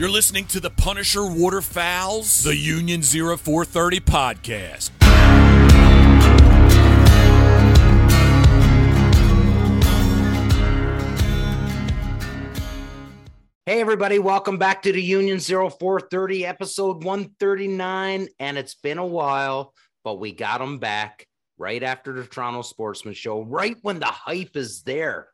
You're listening to the Punisher Waterfowls, the Union 0430 podcast. Hey, everybody, welcome back to the Union 0430, episode 139. And it's been a while, but we got them back right after the Toronto Sportsman Show, right when the hype is there.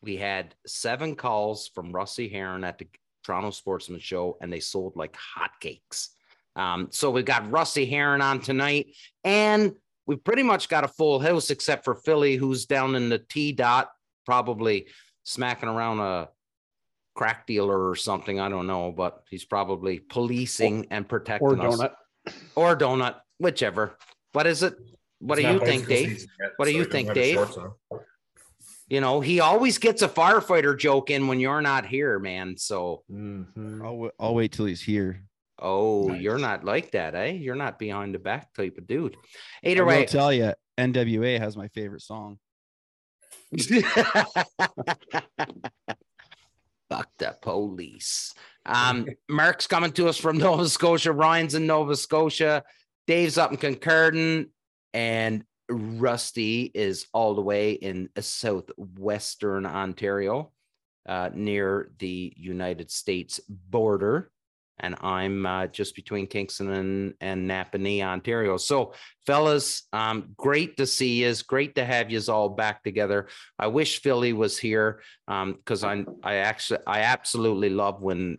We had seven calls from Rusty Heron at the Toronto Sportsman Show, and they sold like hotcakes. Um, so we've got Rusty Heron on tonight, and we've pretty much got a full house except for Philly, who's down in the T dot, probably smacking around a crack dealer or something. I don't know, but he's probably policing and protecting or donut. us. Or donut, whichever. What is it? What It's do you think, Dave? yet, What do you think, have his Dave? Shorts on. You know, he always gets a firefighter joke in when you're not here, man. So, Mhm. I'll, wa- I'll wait till he's here. oh, Nice. you're not like that, eh? You're not behind the back type of dude. Either I Either will tell you, NWA has my favorite song. Fuck the police. Um, Mark's coming to us from Nova Scotia. Ryan's in Nova Scotia. Dave's up in Concordant. And Rusty is all the way in southwestern Ontario, uh, near the United States border. And I'm uh, just between Kingston and, and Napanee, Ontario. So, fellas, um, great to see you. Great to have you all back together. I wish Philly was here um because i i actually i absolutely love when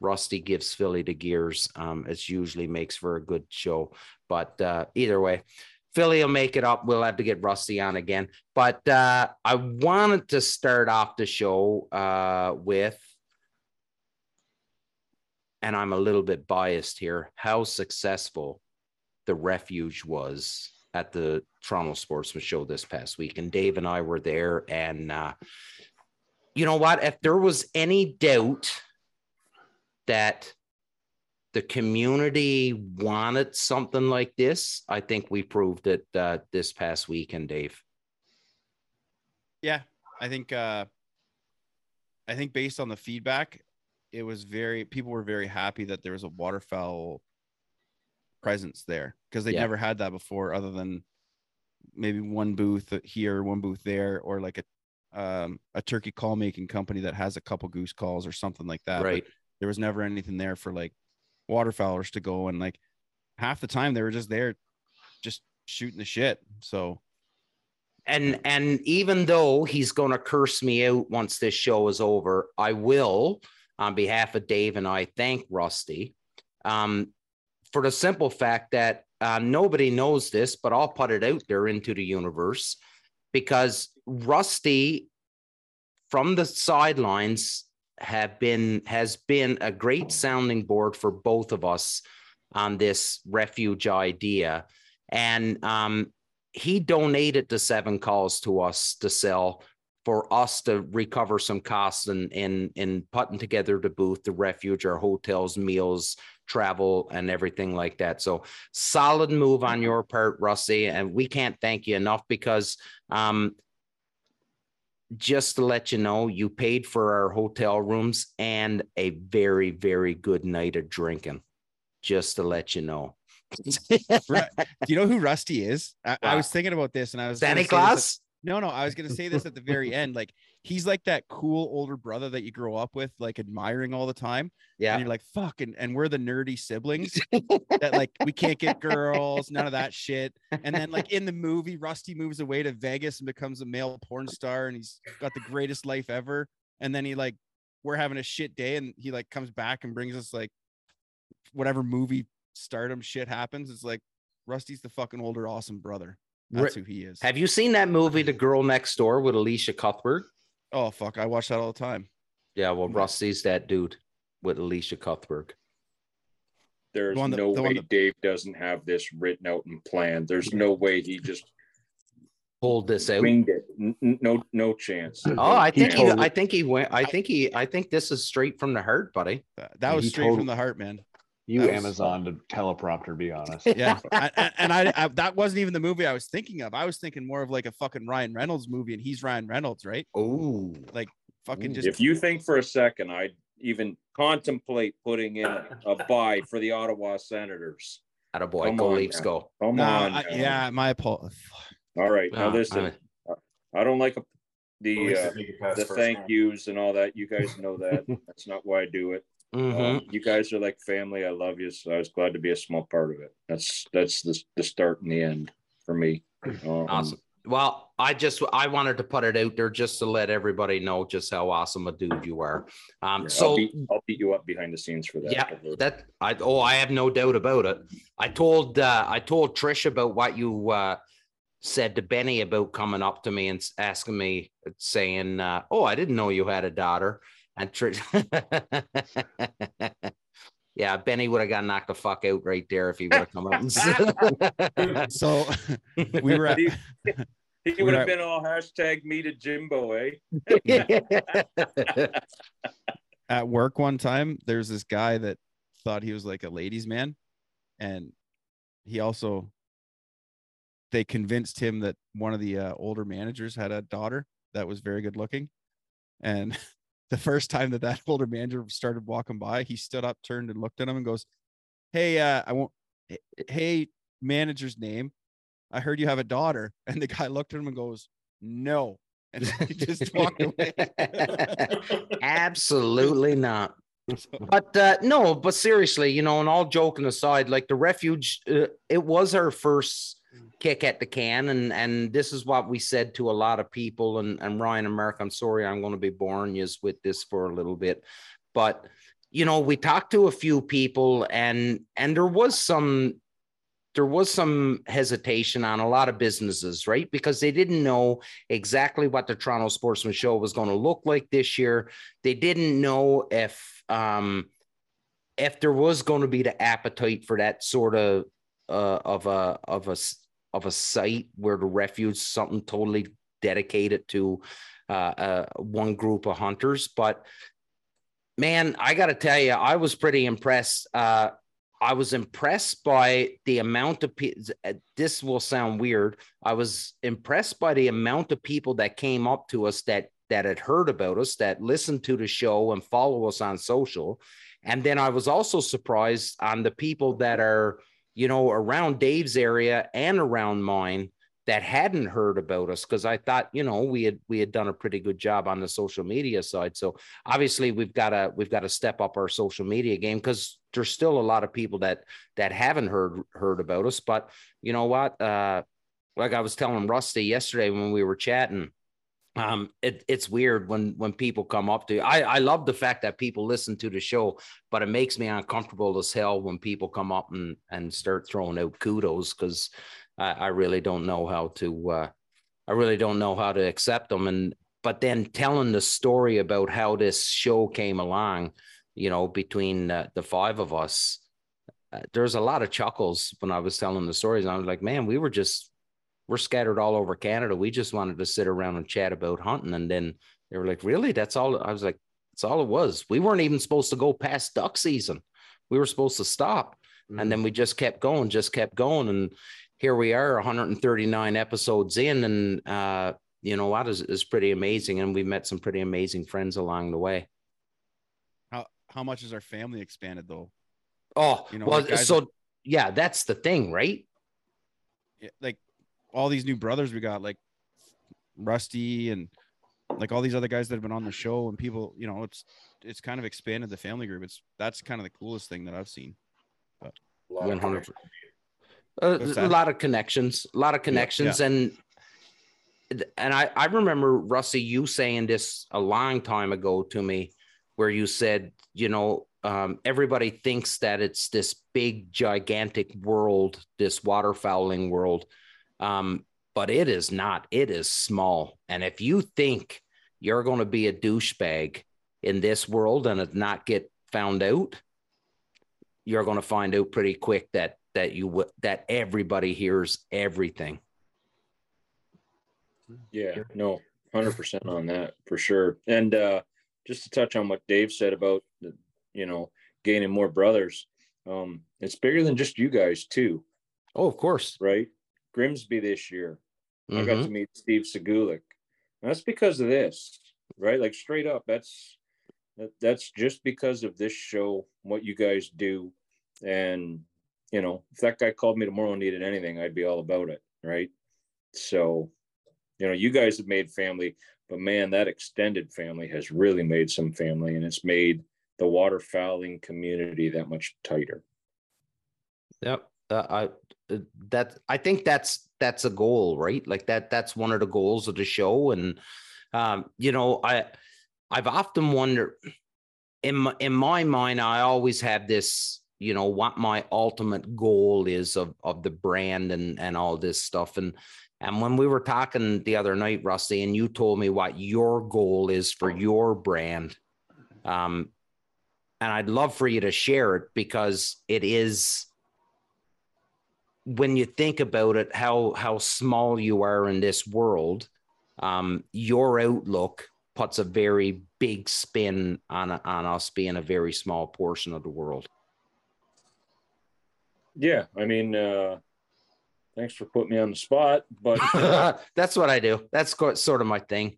rusty gives philly the gears um it usually makes for a good show but uh either way philly will make it up we'll have to get rusty on again but uh i wanted to start off the show uh with and i'm a little bit biased here how successful the refuge was at the Toronto Sportsman Show this past week, and Dave and I were there. And uh, you know what? If there was any doubt that the community wanted something like this, I think we proved it uh, this past weekend, Dave. Yeah, I think uh I think based on the feedback, it was very people were very happy that there was a waterfowl presence there because they Yeah. never had that before other than maybe one booth here, one booth there, or like a um a turkey call making company that has a couple goose calls or something like that. but right. there was never anything there for like waterfowlers to go and like half the time they were just there just shooting the shit. So and and even though he's going to curse me out once this show is over i will on behalf of dave and i thank rusty um, for the simple fact that uh, nobody knows this but i'll put it out there into the universe because rusty from the sidelines have been has been a great sounding board for both of us on this refuge idea and um, he donated the seven calls to us to sell for us to recover some costs in in in putting together the booth, the refuge, our hotels, meals, travel, and everything like that. So solid move on your part, Rusty, and we can't thank you enough because um just to let you know, you paid for our hotel rooms and a very, very good night of drinking. Just to let you know. Do you know who Rusty is? I, I was thinking about this and I was Santa at- Claus? no, no, I was gonna say this at the very end. Like he's like that cool older brother that you grow up with, like admiring all the time. Yeah. And you're like, fuck, and, and we're the nerdy siblings that like we can't get girls, none of that shit. And then like in the movie, Rusty moves away to Vegas and becomes a male porn star and he's got the greatest life ever. And then he like we're having a shit day and he like comes back and brings us like whatever movie stardom shit happens. It's like Rusty's the fucking older awesome brother. That's who he is. Have you seen that movie, The Girl Next Door, with Elisha Cuthbert? Oh fuck, I watch that all the time. Yeah, well, Rusty's that dude with Elisha Cuthbert. There's The one that- no the way that- Dave doesn't have this written out and planned. There's no way he just Pulled this out. winged it. N- n- No, no chance. Oh, I think he, totally- I think he went. I think he. I think this is straight from the heart, buddy. That, that was He straight told- from the heart, man. You was- Amazon to teleprompter, be honest. Yeah, I, I- and I, I that wasn't even the movie I was thinking of. I was thinking more of like a fucking Ryan Reynolds movie, and he's Ryan Reynolds, right? Oh, like Fucking just If you think for a second, I'd even contemplate putting in a buy for the Ottawa Senators. At a boy, Come go on Leafs, now. go. Come No, on. I- yeah, my apologies. All right. Now Uh, listen, I don't like the uh, the thank yous and all that. You guys know that. That's not why I do it. Mhm. Um, you guys are like family. I love you. So I was glad to be a small part of it. That's that's the, the start and the end for me. Um, Awesome. Well, I just I wanted to put it out there just to let everybody know just how awesome a dude you are. Um, yeah, so I'll beat, I'll beat you up behind the scenes for that. yeah, that I oh I have no doubt about it. I told uh, I told Trish about what you uh, said to Benny about coming up to me and asking me saying, uh, "Oh, I didn't know you had a daughter." And Trish, yeah, Benny would have got knocked the fuck out right there if he would have come up and. So we were at he, he We would have at- been all hashtag me to Jimbo, eh? at work one time there's this guy that thought he was like a ladies man and he also they convinced him that one of the uh, older managers had a daughter that was very good looking and the first time that that older manager started walking by he stood up turned and looked at him and goes hey uh i won't hey manager's name. I heard you have a daughter. And the guy looked at him and goes no. And he just walked away. Absolutely not. But uh, no, but seriously, you know, and all joking aside, like the refuge, uh, it was our first kick at the can, and and this is what we said to a lot of people. And and Ryan Mark, I'm sorry, I'm going to be boring you with this for a little bit, but you know, we talked to a few people, and and there was some there was some hesitation on a lot of businesses, right? Because they didn't know exactly what the Toronto Sportsman Show was going to look like this year. They didn't know if um, if there was going to be the appetite for that sort of uh, of a of a of a site where the refuge something totally dedicated to uh, uh, one group of hunters. But man, I got to tell you, I was pretty impressed. Uh, I was impressed by the amount of people. This will sound weird. I was impressed by the amount of people that came up to us that that had heard about us, that listened to the show and follow us on social. And then I was also surprised on the people that are, you know, around Dave's area and around mine that hadn't heard about us because I thought, you know, we had we had done a pretty good job on the social media side. So obviously we've got to we've got to step up our social media game because there's still a lot of people that that haven't heard heard about us. But you know what? Uh like I was telling Rusty yesterday when we were chatting, um it, it's weird when when people come up to you. I I love the fact that people listen to the show, but it makes me uncomfortable as hell when people come up and and start throwing out kudos because I, I really don't know how to uh I really don't know how to accept them and but then telling the story about how this show came along, you know, between uh, the five of us, uh, there's a lot of chuckles when I was telling the stories. I was like, man, we were just we're scattered all over Canada. We just wanted to sit around and chat about hunting. And then they were like, really? That's all. I was like, that's all it was. We weren't even supposed to go past duck season. We were supposed to stop. And then we just kept going, just kept going. And here we are 139 episodes in. And, uh, you know what is, is pretty amazing. And we met some pretty amazing friends along the way. how how much has our family expanded though Oh, You know, well, so yeah, that's the thing, right? Yeah, like all these new brothers we got like rusty and like all these other guys that have been on the show and people you know it's it's kind of expanded the family group. It's that's kind of the coolest thing that i've seen. 100 Uh, What's a lot of connections, a lot of connections, and and I I remember Rusty you saying this a long time ago to me, where you said you know um, everybody thinks that it's this big gigantic world, this waterfowling world, um, but it is not. It is small, and if you think you're going to be a douchebag in this world and it not get found out, you're going to find out pretty quick that that you w- that everybody hears everything. Yeah, no, hundred percent on that for sure. And uh, just to touch on what Dave said about the, you know, gaining more brothers, um, it's bigger than just you guys too, Oh, of course. right? Grimsby this year, I got Mhm. to meet Steve Segulik. That's because of this, right? Like straight up, that's that, that's just because of this show, what you guys do. And, you know, if that guy called me tomorrow and needed anything, I'd be all about it. Right. So, you know, you guys have made family, but man, that extended family has really made some family and it's made the waterfowling community that much tighter. Yep. Uh, I that I think that's that's a goal, right? Like that that's one of the goals of the show and um you know, I I've often wondered in my, in my mind I always have this, you know, what my ultimate goal is of of the brand and and all this stuff and and when we were talking the other night, Rusty, and you told me what your goal is for your brand, um, and I'd love for you to share it because it is when you think about it, how how small you are in this world, um, your outlook puts a very big spin on on us being a very small portion of the world. Yeah, I mean, uh, thanks for putting me on the spot, but that's what I do. That's sort of my thing.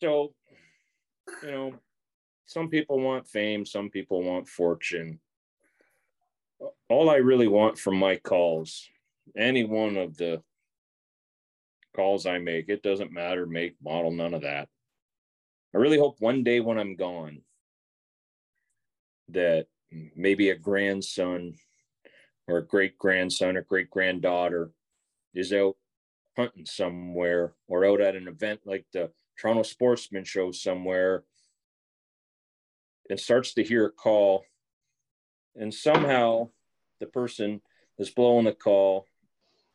So, you know, some people want fame, some people want fortune. All I really want from my calls, any one of the calls I make, it doesn't matter, make, model, none of that. I really hope one day when I'm gone that maybe a grandson or a great grandson or great granddaughter is out hunting somewhere or out at an event like the Toronto Sportsman Show somewhere and starts to hear a call and somehow the person that's blowing the call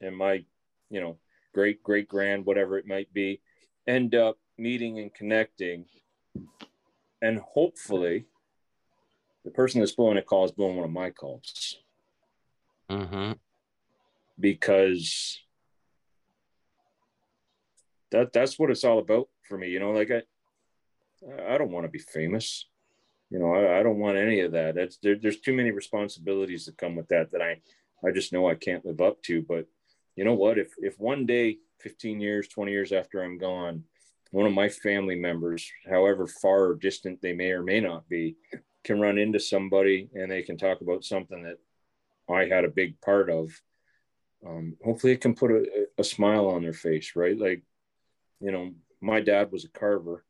and my you know great great grand whatever it might be end up meeting and connecting. And hopefully the person that's blowing a call is blowing one of my calls. Mm-hmm. because that that's what it's all about for me you know like i i don't want to be famous you know I, I don't want any of that. That's there, there's too many responsibilities that come with that that i i just know i can't live up to. But you know what? If if one day 15 years 20 years after i'm gone one of my family members however far or distant they may or may not be can run into somebody and they can talk about something that i had a big part of um, hopefully it can put a, a smile on their face right? Like you know my dad was a carver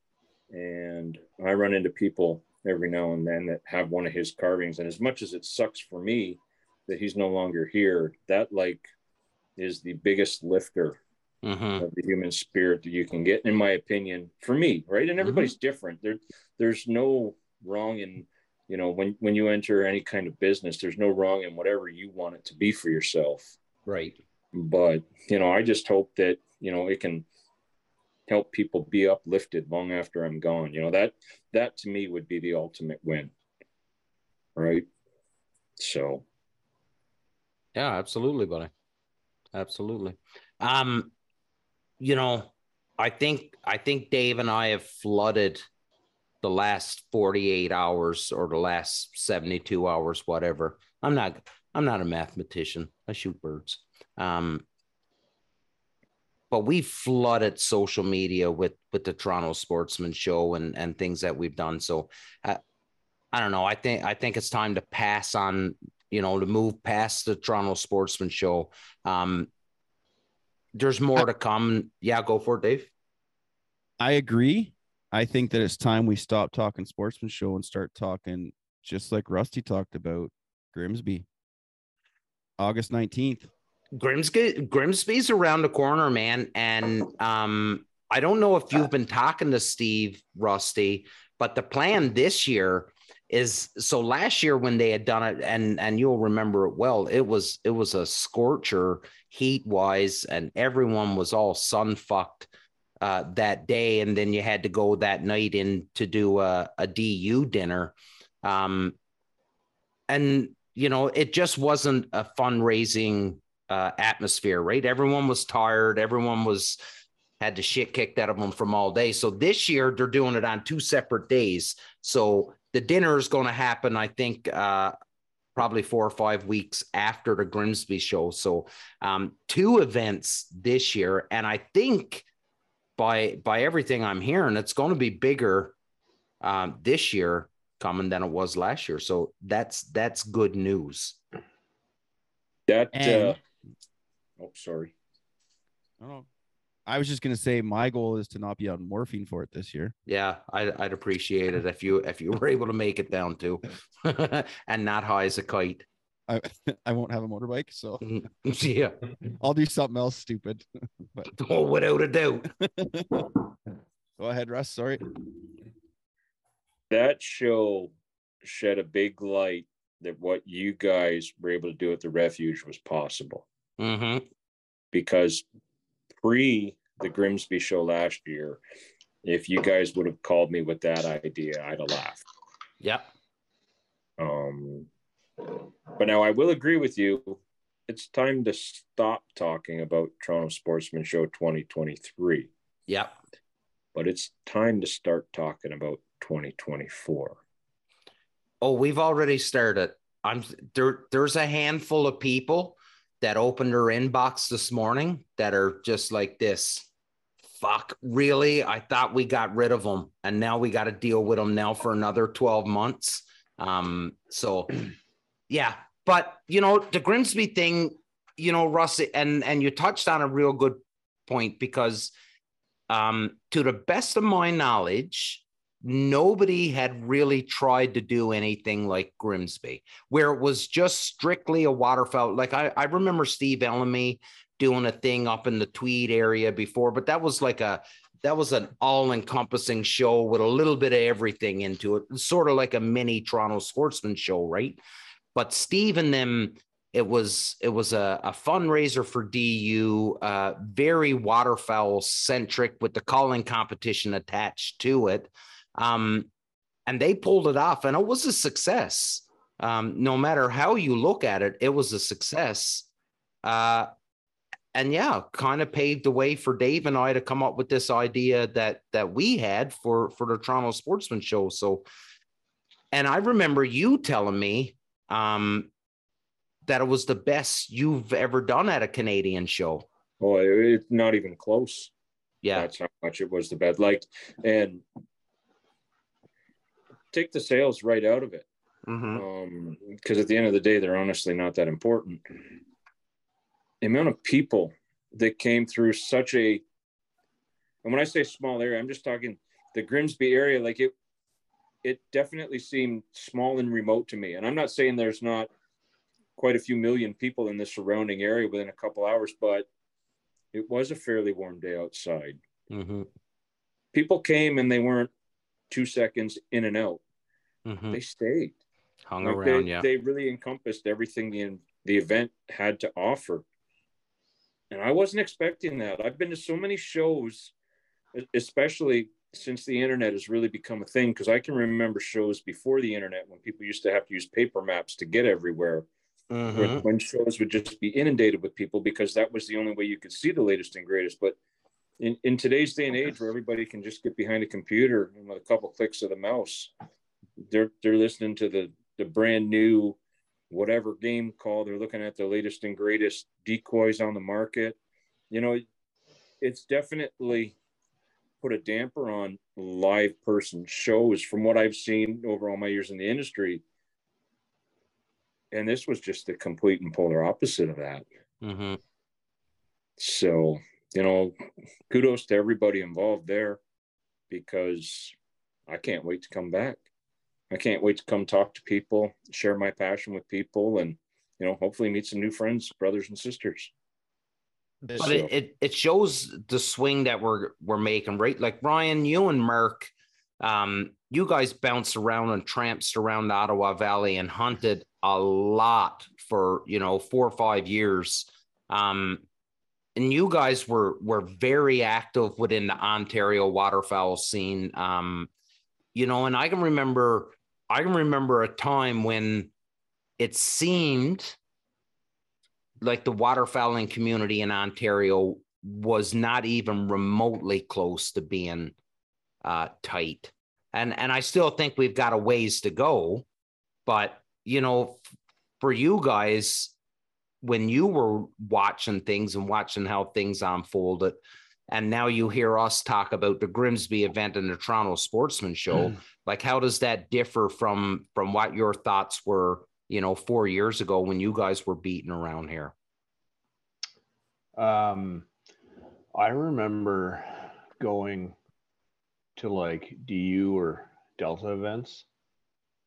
and i run into people every now and then that have one of his carvings. And as much as it sucks for me that he's no longer here, that like is the biggest lifter mm-hmm. of the human spirit that you can get, in my opinion, for me, right? And everybody's mm-hmm. different. There, there's no wrong in, you know, when when you enter any kind of business, there's no wrong in whatever you want it to be for yourself. Right. But you know, I just hope that you know it can help people be uplifted long after I'm gone. You know, that that to me would be the ultimate win. Right. So yeah, absolutely, buddy. Absolutely. Um, you know, I think I think Dave and I have flooded the last 48 hours or the last 72 hours, whatever. I'm not I'm not a mathematician. I shoot birds. Um, but we flooded social media with with the Toronto Sportsman Show and and things that we've done. So uh, I don't know. I think I think it's time to pass on. You know, to move past the Toronto Sportsman Show. Um, there's more to come. Yeah, go for it, Dave. I agree. I think that it's time we stop talking Sportsman Show and start talking just like Rusty talked about Grimsby. August 19th. Grimsby Grimsby's around the corner, man. And um, I don't know if you've been talking to Steve Rusty, but the plan this year is so last year when they had done it, and and you'll remember it well, it was it was a scorcher heat wise, and everyone was all sun fucked uh, that day, and then you had to go that night in to do a, a DU dinner. Um, and you know, it just wasn't a fundraising uh, atmosphere, right? Everyone was tired. Everyone was had the shit kicked out of them from all day. So this year they're doing it on two separate days. So the dinner is going to happen, I think, uh, probably four or five weeks after the Grimsby show. So um, two events this year, and I think by by everything I'm hearing, it's going to be bigger um, this year coming than it was last year. So that's that's good news. That And- uh, oh sorry. I don't know. I was just gonna say my goal is to not be on morphine for it this year. Yeah, I'd, I'd appreciate it if you if you were able to make it down to and not high as a kite. I I won't have a motorbike, so yeah, I'll do something else stupid. but oh, without a doubt. Go ahead, Russ. Sorry. that show shed a big light that what you guys were able to do at the refuge was possible hmm because pre the Grimsby show last year, if you guys would have called me with that idea, I'd have laughed. Yep. Um, but now I will agree with you. It's time to stop talking about Toronto Sportsman Show 2023, Yep. but it's time to start talking about 2024. Oh, we've already started. I'm there. There's a handful of people that opened their inbox this morning that are just like this. Fuck, really? I thought we got rid of them, and now we got to deal with them now for another 12 months. Um, so yeah, but you know, the Grimsby thing, you know, Russ, and and you touched on a real good point because um, to the best of my knowledge, nobody had really tried to do anything like Grimsby, where it was just strictly a waterfowl. Like I, I remember Steve Ellamy doing a thing up in the Tweed area before, but that was like a that was an all-encompassing show with a little bit of everything into it, sort of like a mini Toronto sportsman show, right? But Steve and them, it was it was a, a fundraiser for DU, uh, very waterfowl centric with the calling competition attached to it. Um, and they pulled it off, and it was a success. Um, no matter how you look at it, it was a success. Uh, and yeah, kind of paved the way for Dave and I to come up with this idea that that we had for for the Toronto Sportsman Show. So, and I remember you telling me um, that it was the best you've ever done at a Canadian show. Oh, it's not even close. Yeah, That's how much it was the best. Like, and take the sales right out of it. Mhm. Um, because at the end of the day, they're honestly not that important. The amount of people that came through such a, and when I say small area, I'm just talking the Grimsby area. Like it, it definitely seemed small and remote to me. And I'm not saying there's not quite a few million people in the surrounding area within a couple hours, but it was a fairly warm day outside. Mhm. People came and they weren't two seconds in and out. Mhm. They stayed. hung Like, around. they, yeah, they really encompassed everything the, the event had to offer. And I wasn't expecting that. I've been to so many shows, especially since the internet has really become a thing. Because I can remember shows before the internet when people used to have to use paper maps to get everywhere, Mhm. when shows would just be inundated with people because that was the only way you could see the latest and greatest. But in, in today's day and age where everybody can just get behind a computer and with a couple clicks of the mouse, they're they're listening to the the brand new whatever game call. They're looking at the latest and greatest decoys on the market. You know, it's definitely put a damper on live person shows from what I've seen over all my years in the industry. And this was just the complete and polar opposite of that. Mhm. So, you know, kudos to everybody involved there because I can't wait to come back. I can't wait to come talk to people, share my passion with people, and, you know, hopefully meet some new friends, brothers and sisters. but So- it, it it shows the swing that we're we're making right like ryan you and mark um you guys bounced around and tramped around the ottawa valley and hunted a lot for you know four or five years um and you guys were were very active within the ontario waterfowl scene um you know and i can remember i can remember a time when it seemed like the waterfowling community in Ontario was not even remotely close to being uh, tight. And and I still think we've got a ways to go. But you know, for you guys, when you were watching things and watching how things unfolded, and now you hear us talk about the Grimsby event and the Toronto Sportsman Show. like, how does that differ from from what your thoughts were, you know, four years ago when you guys were beating around here? Um, I remember going to like DU or Delta events,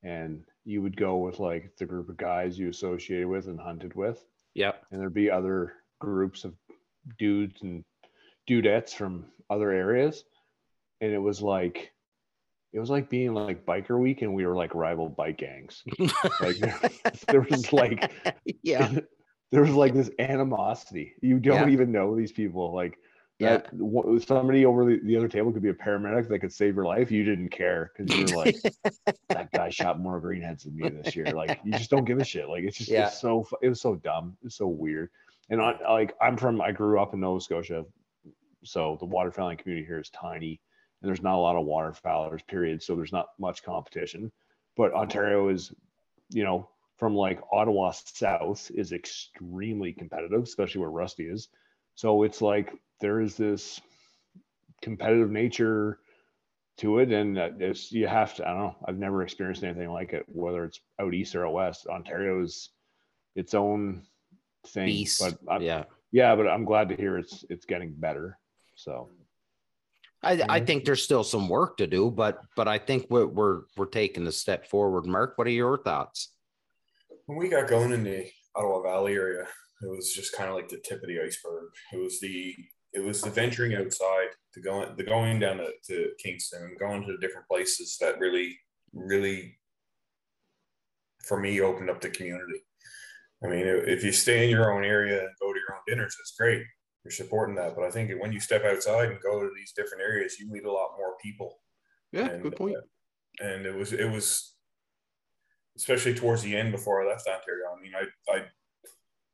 and you would go with like the group of guys you associated with and hunted with, Yep. and there'd be other groups of dudes and dudettes from other areas, and it was like. It was like being like biker week, and we were like rival bike gangs. Like there was like yeah. there was like this animosity. You don't Yeah. even know these people. Like Yeah. that, wh- somebody over the, the other table could be a paramedic that could save your life. You didn't care because you were like, that guy shot more greenheads than me this year. Like you just don't give a shit. Like it's just Yeah. it's so it was so dumb. It's so weird. And I, like I'm from I grew up in Nova Scotia, so the waterfowling community here is tiny, and there's not a lot of waterfowlers. Period. So there's not much competition. But Ontario is, you know, from like Ottawa south is extremely competitive, especially where Rusty is. So it's like there is this competitive nature to it, and it's you have to. I don't know. I've never experienced anything like it, whether it's out east or out west. Ontario is its own thing, Beast. but I'm, yeah. yeah, but I'm glad to hear it's it's getting better. So I, I think there's still some work to do, but but I think we're we're we're taking a step forward. Mark, what are your thoughts? when we got going in the Ottawa Valley area, it was just kind of like the tip of the iceberg. It was the it was the venturing outside, the going the going down to, to Kingston and going to different places that really, really for me opened up the community. I mean, if you stay in your own area and go to your own dinners, it's great. You're supporting that. But I think when you step outside and go to these different areas, you meet a lot more people. Yeah, And, good point. uh, and it was it was especially towards the end before I left Ontario. I mean, I I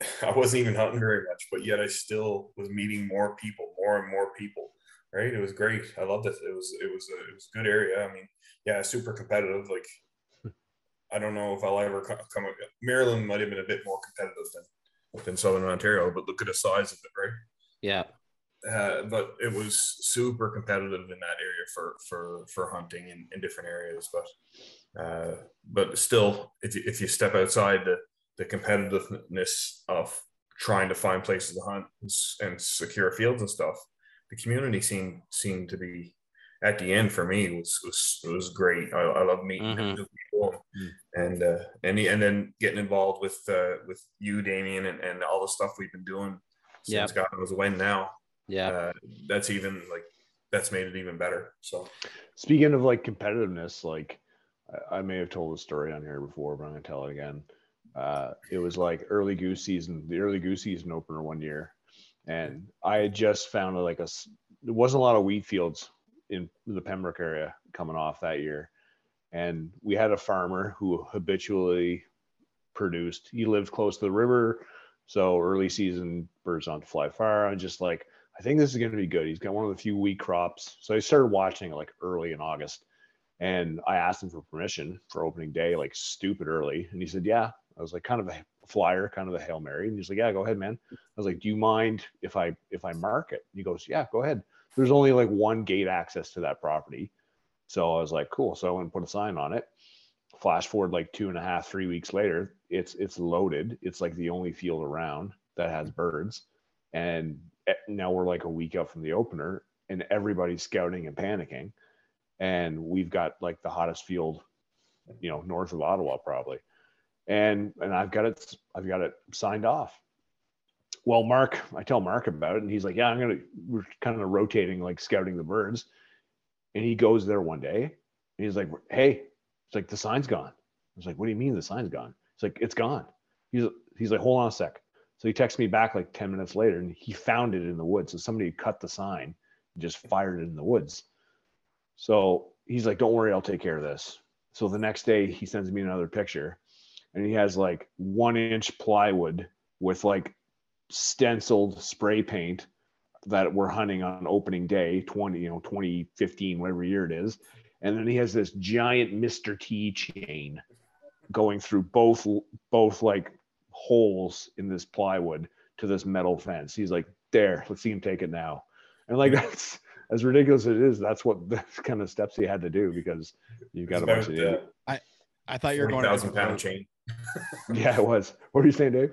I wasn't even hunting very much, but yet I still was meeting more people, more and more people. Right? It was great. I loved it. It was it was a, it was a good area. I mean, yeah, super competitive. Like I don't know if I'll ever co- come. Maryland might have been a bit more competitive than than Southern Ontario, but look at the size of it, right? Yeah. uh, but it was super competitive in that area for for for hunting in, in different areas. But uh, but still, if you, if you step outside the the competitiveness of trying to find places to hunt and, and secure fields and stuff, the community seemed seemed to be at the end for me was was it was great. I, I love meeting Mhm. new people and uh, and and then getting involved with uh, with you, Damien, and, and all the stuff we've been doing Yeah. since God knows when now Yeah. uh, that's even like that's made it even better. So Speaking of like competitiveness, like I, I may have told the story on here before, but I'm gonna tell it again. Uh, it was like early goose season, the early goose season opener one year, and I had just found like a there wasn't a lot of wheat fields in the Pembroke area coming off that year, and we had a farmer who habitually produced. He lived close to the river, so early season birds on fly far. I'm just like, I think this is going to be good. He's got one of the few wheat crops. So I started watching like early in August and I asked him for permission for opening day, like stupid early. And he said, Yeah. I was like, kind of a flyer, kind of a Hail Mary. And he's like, Yeah, go ahead, man. I was like, Do you mind if I if I mark it? He goes, Yeah, go ahead. There's only like one gate access to that property. So I was like, cool. So I went and put a sign on it. Flash forward like two and a half, three weeks later, it's it's loaded. It's like the only field around that has birds. And eh, now we're like a week out from the opener and everybody's scouting and panicking. And we've got like the hottest field, you know, north of Ottawa probably. And and I've got it, I've got it signed off. Well, Mark, I tell Mark about it, and he's like, Yeah, I'm gonna we're kind of rotating, like scouting the birds. And he goes there one day and he's like, Hey, it's like the sign's gone. I was like, What do you mean the sign's gone? It's like, it's gone. He's he's like, hold on a sec. So he texts me back like 10 minutes later and he found it in the woods. So somebody cut the sign and just fired it in the woods. So he's like, Don't worry, I'll take care of this. So the next day he sends me another picture and he has like one inch plywood with like stenciled spray paint that we're hunting on opening day 20 you know 2015 whatever year it is and then he has this giant mr t chain going through both both like holes in this plywood to this metal fence he's like there let's see him take it now And like that's as ridiculous as it is, that's what the kind of steps he had to do because you got a bunch of idiots. I i thought you were going. a thousand different pound chain. Yeah, it was. What are you saying, Dave?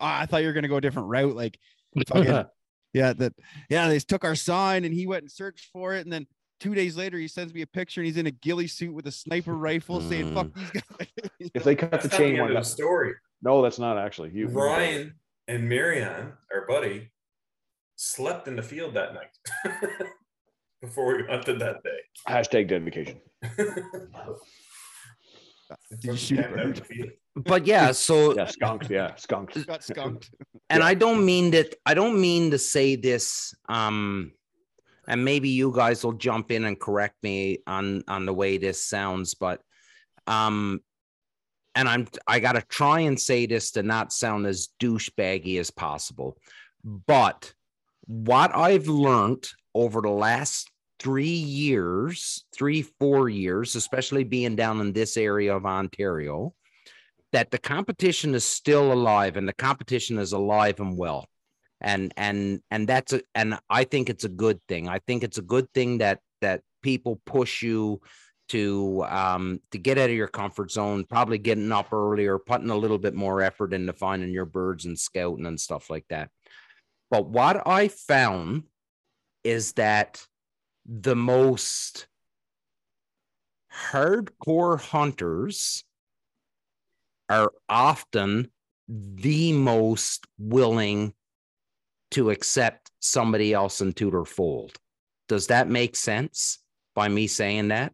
Oh, I thought you were gonna go a different route. Like, fucking, yeah, that, yeah, they took our sign and he went and searched for it, and then two days later he sends me a picture and he's in a ghillie suit with a sniper rifle, saying hmm. "fuck these guys." if they cut That's the chain the one end of the story. No, that's not actually. You Ryan and Marianne, our buddy, slept in the field that night before we hunted that day. hashtag dedication. Did you shoot a Camped out in bird? But yeah, so Yeah, skunked. Yeah, skunked. got skunked. and I don't mean that I don't mean to say this um and maybe you guys will jump in and correct me on on the way this sounds but um and I'm I got to try and say this to not sound as douchebaggy as possible but what I've learned over the last 3 years 3 4 years especially being down in this area of Ontario that the competition is still alive and the competition is alive and well. And and and that's a and i think it's a good thing. I think it's a good thing that that people push you to um to get out of your comfort zone probably getting up earlier putting a little bit more effort into finding your birds and scouting and stuff like that. But what i found is that the most hardcore hunters are often the most willing to accept somebody else into their fold. Does that make sense by me saying that?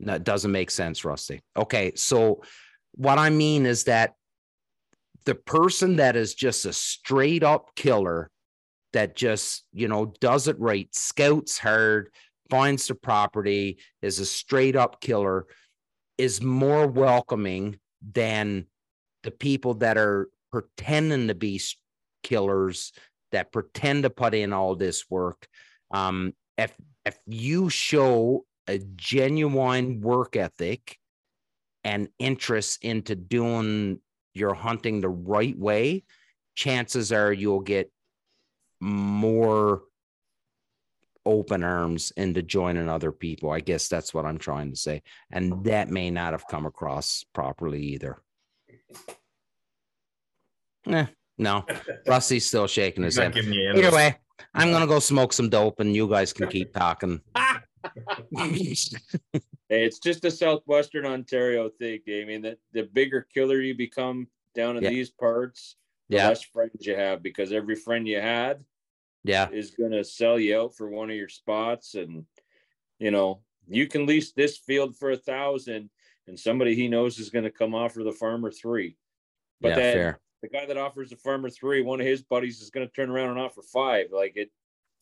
No, doesn't make sense, Rusty. Okay, so what I mean is that the person that is just a straight up killer that just, you know, does it right, scouts hard, finds the property, is a straight up killer, is more welcoming than the people that are pretending to be killers that pretend to put in all this work. Um, if if you show a genuine work ethic and interest into doing your hunting the right way, chances are you'll get more open arms into joining other people. I guess that's what I'm trying to say. And that may not have come across properly either. Eh, no, Rusty's still shaking his head. giving Either way, I'm gonna go smoke some dope, and you guys can keep talking. Hey, it's just a southwestern Ontario thing, Damien. That the bigger killer you become down in Yeah. these parts, the yeah, less friends you have because every friend you had yeah, is gonna sell you out for one of your spots, and you know you can lease this field for a thousand, and somebody he knows is gonna come offer the farmer three. But yeah. then Fair. the guy that offers the farmer three, one of his buddies is gonna turn around and offer five. Like it,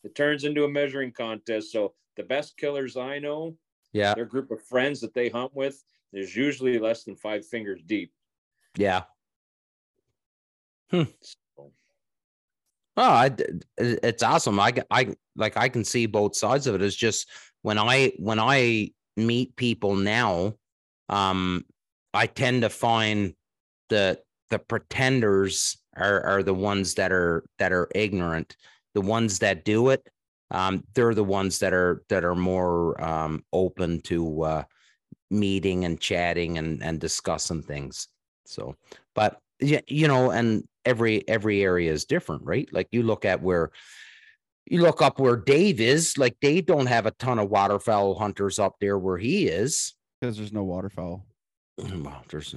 it turns into a measuring contest. So the best killers I know, Yeah, their group of friends that they hunt with, is usually less than five fingers deep. yeah. Hmm. So, Oh, I, it's awesome. I, I like I can see both sides of it. It's just when I when I meet people now, um, I tend to find the the pretenders are are the ones that are that are ignorant. The ones that do it, um, they're the ones that are that are more um, open to uh, meeting and chatting and and discussing things. So, but yeah, you know, and every every area is different, right? Like you look at where you look up where Dave is, like Dave don't have a ton of waterfowl hunters up there where he is. because there's no waterfowl. Well, there's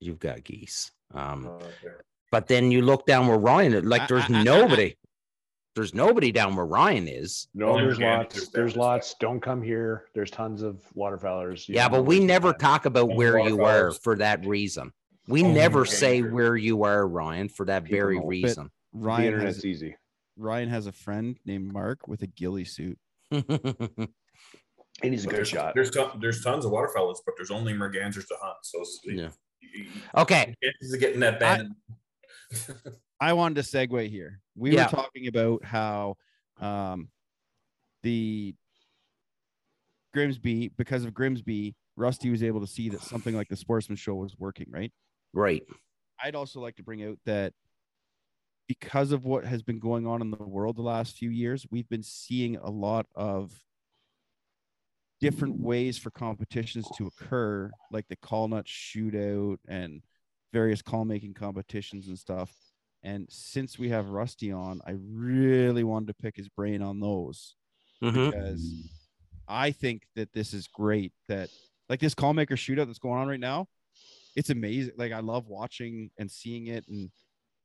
you've got geese. Um, Oh, okay. but then you look down where Ryan, like I- there's I- I- I- nobody. There's nobody down where Ryan is. No, there's organic lots. There's lots. Don't come here. There's tons of waterfowlers. You Yeah, but we never talk about where you were for that reason. We Only never organic say are- where you are, Ryan, for that People very know, reason. The Ryan internet's has, easy. Ryan has a friend named Mark with a ghillie suit. And he's a But good there's, shot. There's ton, there's tons of waterfowls, but there's only mergansers to hunt. So it's- Yeah. you- you- okay. chances getting that bad. I wanted to segue here. We Yeah. were talking about how um, the Grimsby, because of Grimsby, Rusty was able to see that something like the Sportsman Show was working, right? Right. I'd also like to bring out that because of what has been going on in the world the last few years, we've been seeing a lot of different ways for competitions to occur, like the call nut shootout and various call making competitions and stuff. And since we have Rusty on, I really wanted to pick his brain on those Mhm. because I think that this is great. That like this call maker shootout that's going on right now, it's amazing. Like I love watching and seeing it and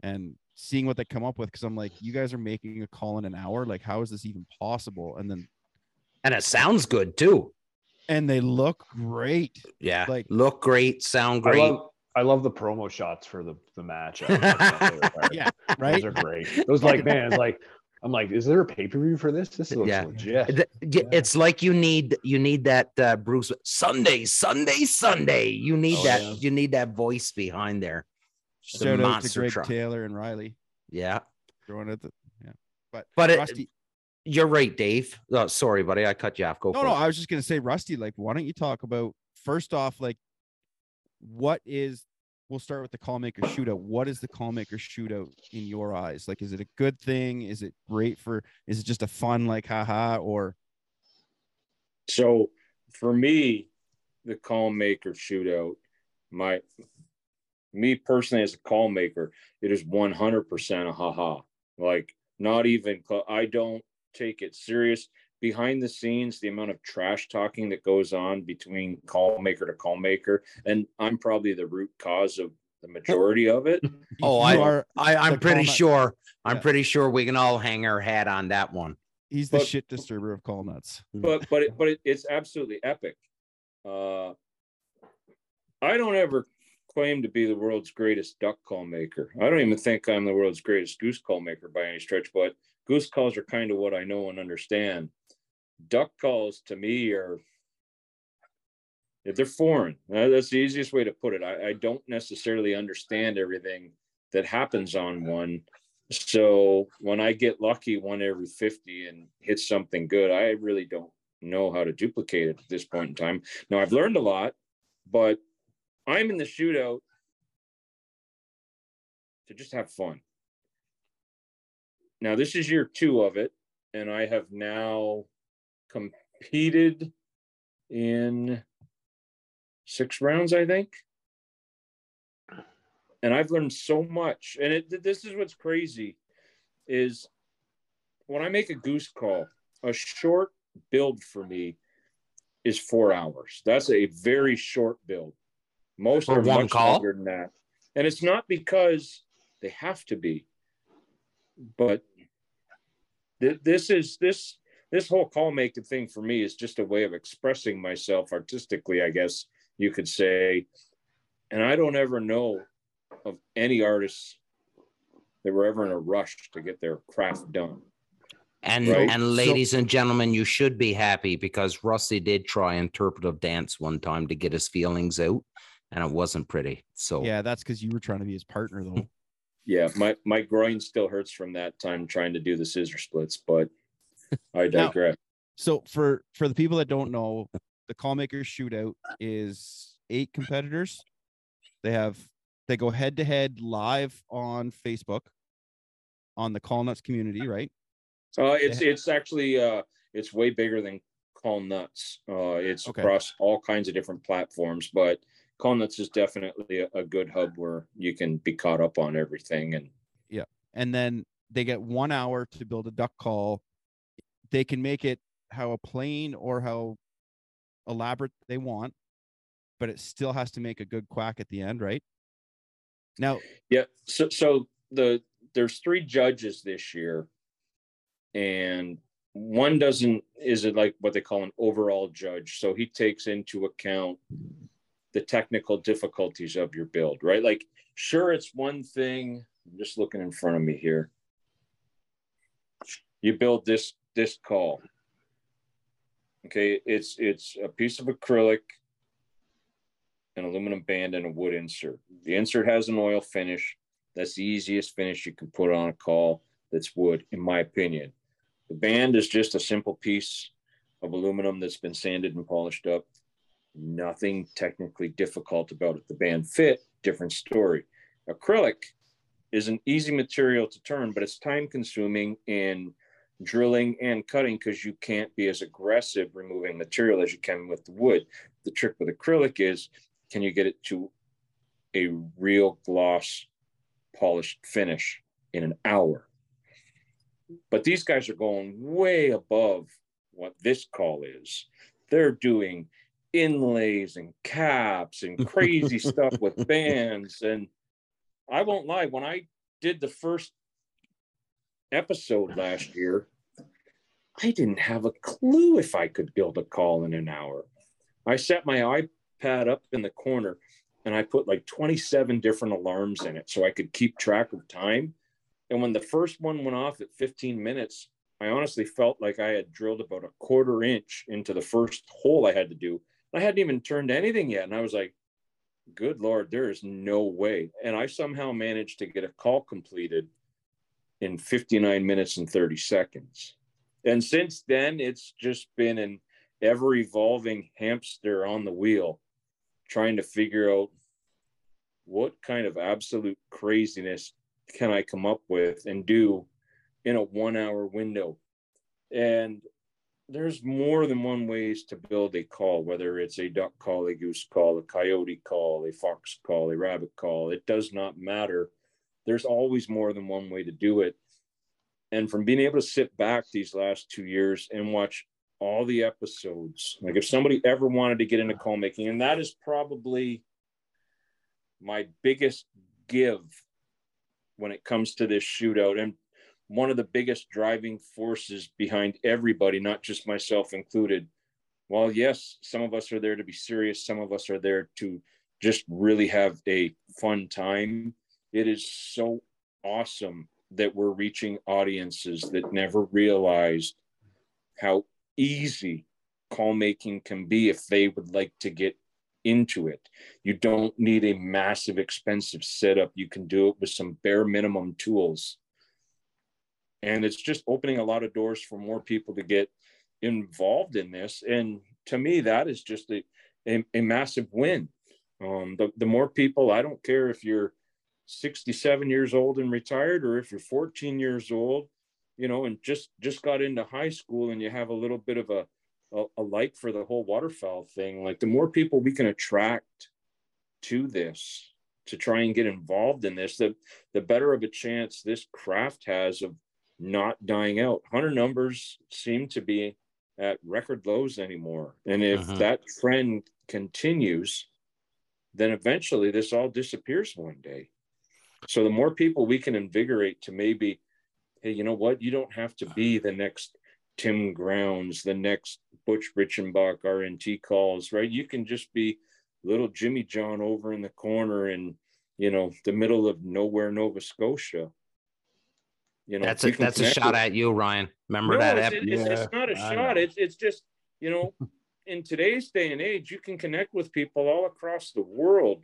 and seeing what they come up with because I'm like, you guys are making a call in an hour. Like, how is this even possible? And then And it sounds good too. and they look great. Yeah. Like- look great, sound I great. love, I love the promo shots for the the match. That's my favorite part. Yeah, right. Those are great. Those like man, like I'm like, is there a pay per view for this? This looks Yeah. legit. Th- y- It's like you need you need that uh, Bruce Sunday, Sunday, Sunday. You need Oh, that yeah. you need that voice behind there. The Shout out to Greg truck. Taylor and Riley Yeah, throwing it. The, yeah, but but it, Rusty. you're right, Dave. Oh, sorry, buddy, I cut you off. Go No, for no, it. I was just gonna say, Rusty. Like, why don't you talk about first off, like, what is? We'll start with the call maker shootout. What is the call maker shootout in your eyes? Like, is it a good thing? Is it great for? Is it just a fun like haha or? So for me, the call maker shootout, my me personally as a call maker, it is 100% a haha. Like not even I don't take it serious. Behind the scenes, the amount of trash talking that goes on between call maker to call maker, and I'm probably the root cause of the majority of it. Oh, I- are. I, I'm pretty call nut- sure. I'm pretty sure we can all hang our hat on that one. He's the But- shit disturber of call nuts. but but it, but it, it's absolutely epic. Uh, I don't ever claim to be the world's greatest duck call maker. I don't even think I'm the world's greatest goose call maker by any stretch. But goose calls are kind of what I know and understand. Duck calls to me are they're foreign. Uh, That's the easiest way to put it. I, I don't necessarily understand everything that happens on one. So when I get lucky one every 50 and hit something good, I really don't know how to duplicate it at this point in time. Now I've learned a lot, but I'm in the shootout to just have fun. Now this is year two of it, and I have now competed in six rounds, I think. And I've learned so much. And it, this is what's crazy is when I make a goose call, a short build for me is four hours. That's a very short build. Most For are one much call? longer than that. And it's not because they have to be, but th- this is this this whole call making thing for me is just a way of expressing myself artistically, I guess you could say. And I don't ever know of any artists that were ever in a rush to get their craft done. And Right. and So- ladies and gentlemen, you should be happy because Rusty did try interpretive dance one time to get his feelings out, and it wasn't pretty. So Yeah, that's because you were trying to be his partner though. Yeah, my my groin still hurts from that time trying to do the scissor splits, but I Now- so for for the people that don't know, the call makers shootout is eight competitors. They have they go head to head live on Facebook on the Call Nuts community, right? Uh, it's it's actually uh, it's way bigger than Call Nuts. Uh, it's Okay. across all kinds of different platforms, but Call Nuts is definitely a, a good hub where you can be caught up on everything. And yeah, and then they get one hour to build a duck call. They can make it how plain or how elaborate they want, but it still has to make a good quack at the end, right? Now, yeah, so so the there's three judges this year, and one doesn't is it like what they call an overall judge. So he takes into account the technical difficulties of your build, right? Like, sure, it's one thing. I'm just looking in front of me here. You build this this call. Okay, it's it's a piece of acrylic, an aluminum band, and a wood insert. The insert has an oil finish. That's the easiest finish you can put on a call that's wood, in my opinion. The band is just a simple piece of aluminum that's been sanded and polished up. Nothing technically difficult about it. The band fit, different story. Acrylic is an easy material to turn, but it's time consuming in drilling and cutting because you can't be as aggressive removing material as you can with the wood. The trick with acrylic is can you get it to a real gloss polished finish in an hour? But these guys are going way above what this call is. They're doing inlays and caps and crazy stuff with bands. And I won't lie, when I did the first episode last year, I didn't have a clue if I could build a call in an hour. I set my iPad up in the corner and I put like 27 different alarms in it so I could keep track of time. And when the first one went off at 15 minutes, I honestly felt like I had drilled about a quarter inch into the first hole I had to do. I hadn't even turned anything yet. And I was like, good Lord, there is no way. And I somehow managed to get a call completed in 59 minutes and 30 seconds. And since then, it's just been an ever evolving hamster on the wheel, trying to figure out what kind of absolute craziness can I come up with and do in a one hour window. And there's more than one ways to build a call, whether it's a duck call, a goose call, a coyote call, a fox call, a rabbit call. It does not matter. There's always more than one way to do it. And from being able to sit back these last two years and watch all the episodes, like if somebody ever wanted to get into call making, and that is probably my biggest give when it comes to this shootout. And one of the biggest driving forces behind everybody, not just myself included. While yes, some of us are there to be serious, some of us are there to just really have a fun time. It is so awesome that we're reaching audiences that never realized how easy call making can be if they would like to get into it. You don't need a massive, expensive setup. You can do it with some bare minimum tools and it's just opening a lot of doors for more people to get involved in this and to me that is just a, a, a massive win um, the, the more people i don't care if you're 67 years old and retired or if you're 14 years old you know and just just got into high school and you have a little bit of a a, a like for the whole waterfowl thing like the more people we can attract to this to try and get involved in this the the better of a chance this craft has of not dying out. Hunter numbers seem to be at record lows anymore. And if uh-huh. that trend continues, then eventually this all disappears one day. So the more people we can invigorate to maybe, hey, you know what? You don't have to be the next Tim Grounds, the next Butch Richenbach RNT calls, right? You can just be little Jimmy John over in the corner in, you know, the middle of nowhere, Nova Scotia you know, that's a that's a shot with, at you, Ryan. Remember no, that? It's, it's, yeah, it's not a I shot. Know. It's it's just you know, in today's day and age, you can connect with people all across the world,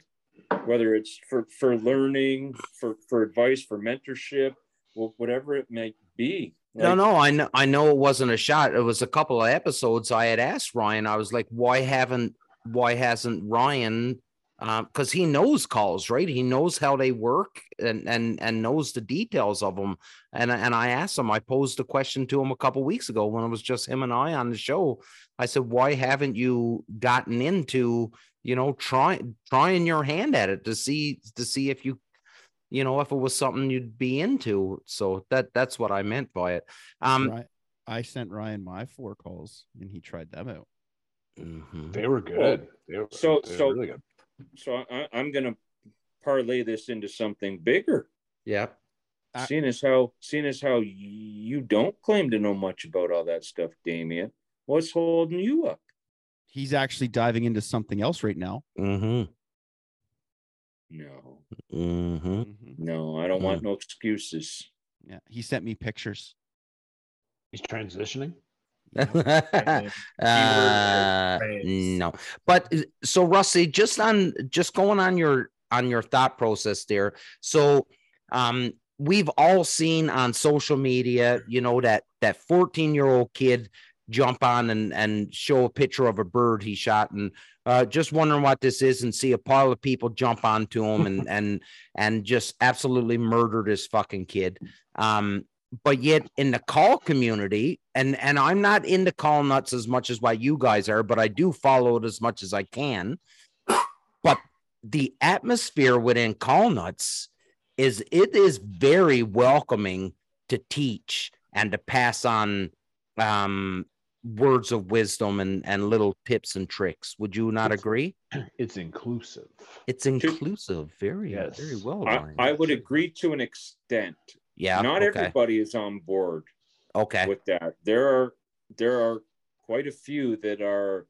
whether it's for for learning, for for advice, for mentorship, whatever it may be. Like, no, no, I know, I know it wasn't a shot. It was a couple of episodes. I had asked Ryan. I was like, why haven't, why hasn't Ryan because um, he knows calls, right? He knows how they work and and and knows the details of them. And and I asked him. I posed a question to him a couple weeks ago when it was just him and I on the show. I said, "Why haven't you gotten into you know trying trying your hand at it to see to see if you you know if it was something you'd be into?" So that that's what I meant by it. Um, right. I sent Ryan my four calls and he tried them out. Mm-hmm. They were good. They were, so they were so really good so I, am going to parlay this into something bigger. Yeah. seeing as how seeing as how you don't claim to know much about all that stuff, Damien, what's holding you up? He's actually diving into something else right now. Mm-hmm. No. Mm-hmm. mm-hmm. No, I don't mm-hmm. want no excuses. Yeah, he sent me pictures. He's transitioning. uh, no, but uh, so Rusty, just on just going on your on your thought process there. So, um, we've all seen on social media, you know, that that 14 year old kid jump on and and show a picture of a bird he shot and uh, just wondering what this is and see a pile of people jump onto him and and and just absolutely murder this fucking kid. Um, but yet in the call community, and and I'm not into call nuts as much as why you guys are, but I do follow it as much as I can. But the atmosphere within call nuts is it is very welcoming to teach and to pass on um words of wisdom and and little tips and tricks would you not agree It's inclusive. it's inclusive very Yes. very well I, I would agree to an extent. yeah Not okay everybody is on board okay with that. There are there are quite a few that are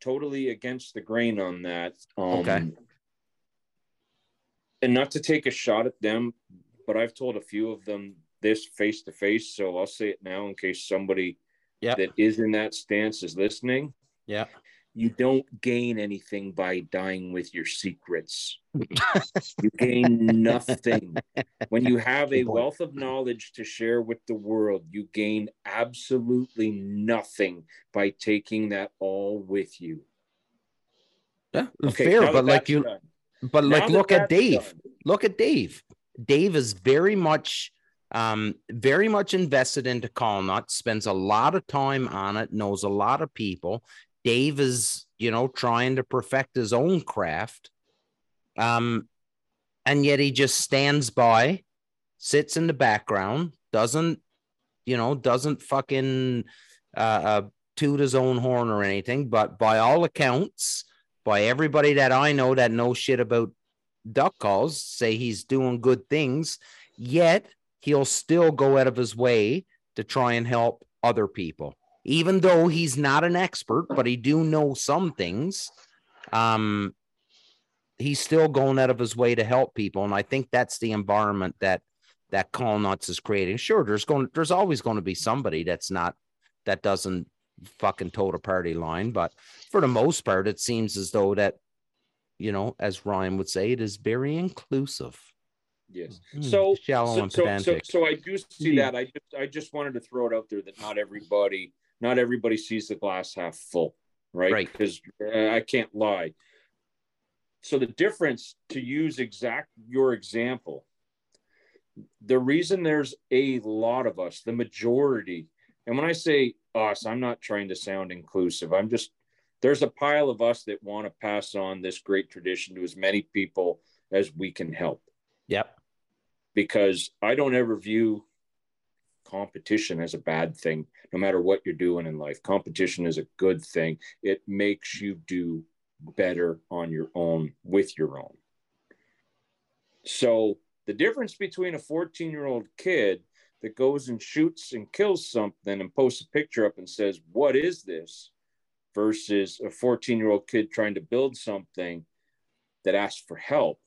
totally against the grain on that. Um, Okay. And not to take a shot at them, but I've told a few of them this face to face, so I'll say it now in case somebody Yeah. that is in that stance is listening. yeah You don't gain anything by dying with your secrets. you gain nothing. When you have a wealth of knowledge to share with the world, you gain absolutely nothing by taking that all with you. yeah Okay, fair but like you done- but now like that look at dave done, look at Dave. Dave is very much um very much invested into call nuts, spends a lot of time on it, knows a lot of people. Dave is, you know, trying to perfect his own craft. Um and yet he just stands by, sits in the background, doesn't, you know, doesn't fucking uh, uh toot his own horn or anything, but by all accounts, by everybody that I know that knows shit about duck calls say he's doing good things, yet he'll still go out of his way to try and help other people. Even though he's not an expert, but he do know some things. Um he's still going out of his way to help people. And I think that's the environment that that Call Nuts is creating. Sure, there's going there's always going to be somebody that's not that doesn't fucking toe the party line, but for the most part, it seems as though that you know, as Ryan would say, it is very inclusive. Yes. Hmm, So shallow so, and so, so, so I do see Yeah. that. I just I just wanted to throw it out there that not everybody not everybody sees the glass half full, right? Right. Because uh, I can't lie. So the difference to use exact your example, the reason there's a lot of us, the majority, and when I say us, I'm not trying to sound inclusive. I'm just there's a pile of us that want to pass on this great tradition to as many people as we can help Yep. Because I don't ever view competition as a bad thing, no matter what you're doing in life. Competition is a good thing. It makes you do better on your own with your own. So, the difference between a 14 year old kid that goes and shoots and kills something and posts a picture up and says, What is this? versus a 14 year old kid trying to build something that asks for help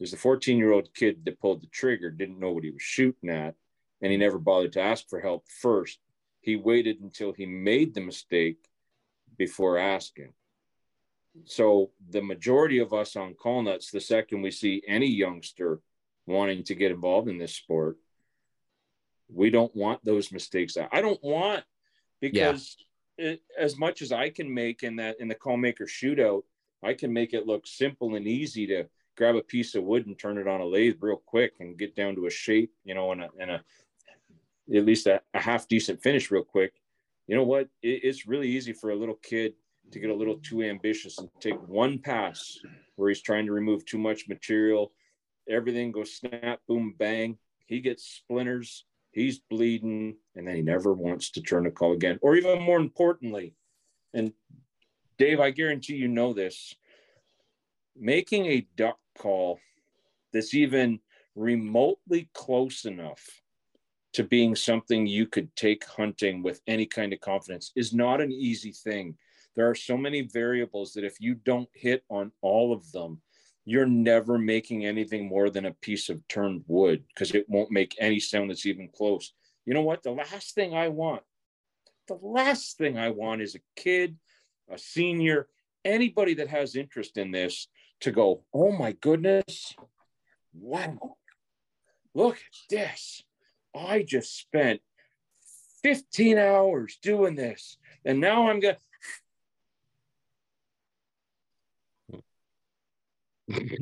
there's a 14 year old kid that pulled the trigger, didn't know what he was shooting at, and he never bothered to ask for help first. He waited until he made the mistake before asking. So, the majority of us on call nuts, the second we see any youngster wanting to get involved in this sport, we don't want those mistakes. I don't want because it, as much as I can make in that in the call maker shootout, I can make it look simple and easy to grab a piece of wood and turn it on a lathe real quick and get down to a shape, you know, and a, and a at least a, a half decent finish real quick. You know what? It, it's really easy for a little kid to get a little too ambitious and take one pass where he's trying to remove too much material. Everything goes snap, boom, bang. He gets splinters. He's bleeding, and then he never wants to turn a call again. Or even more importantly, and Dave, I guarantee you know this making a duck call that's even remotely close enough to being something you could take hunting with any kind of confidence is not an easy thing. There are so many variables that if you don't hit on all of them, you're never making anything more than a piece of turned wood because it won't make any sound that's even close. You know what? The last thing I want, the last thing I want is a kid, a senior, anybody that has interest in this to go, oh my goodness, wow, look at this. I just spent 15 hours doing this. And now I'm going to.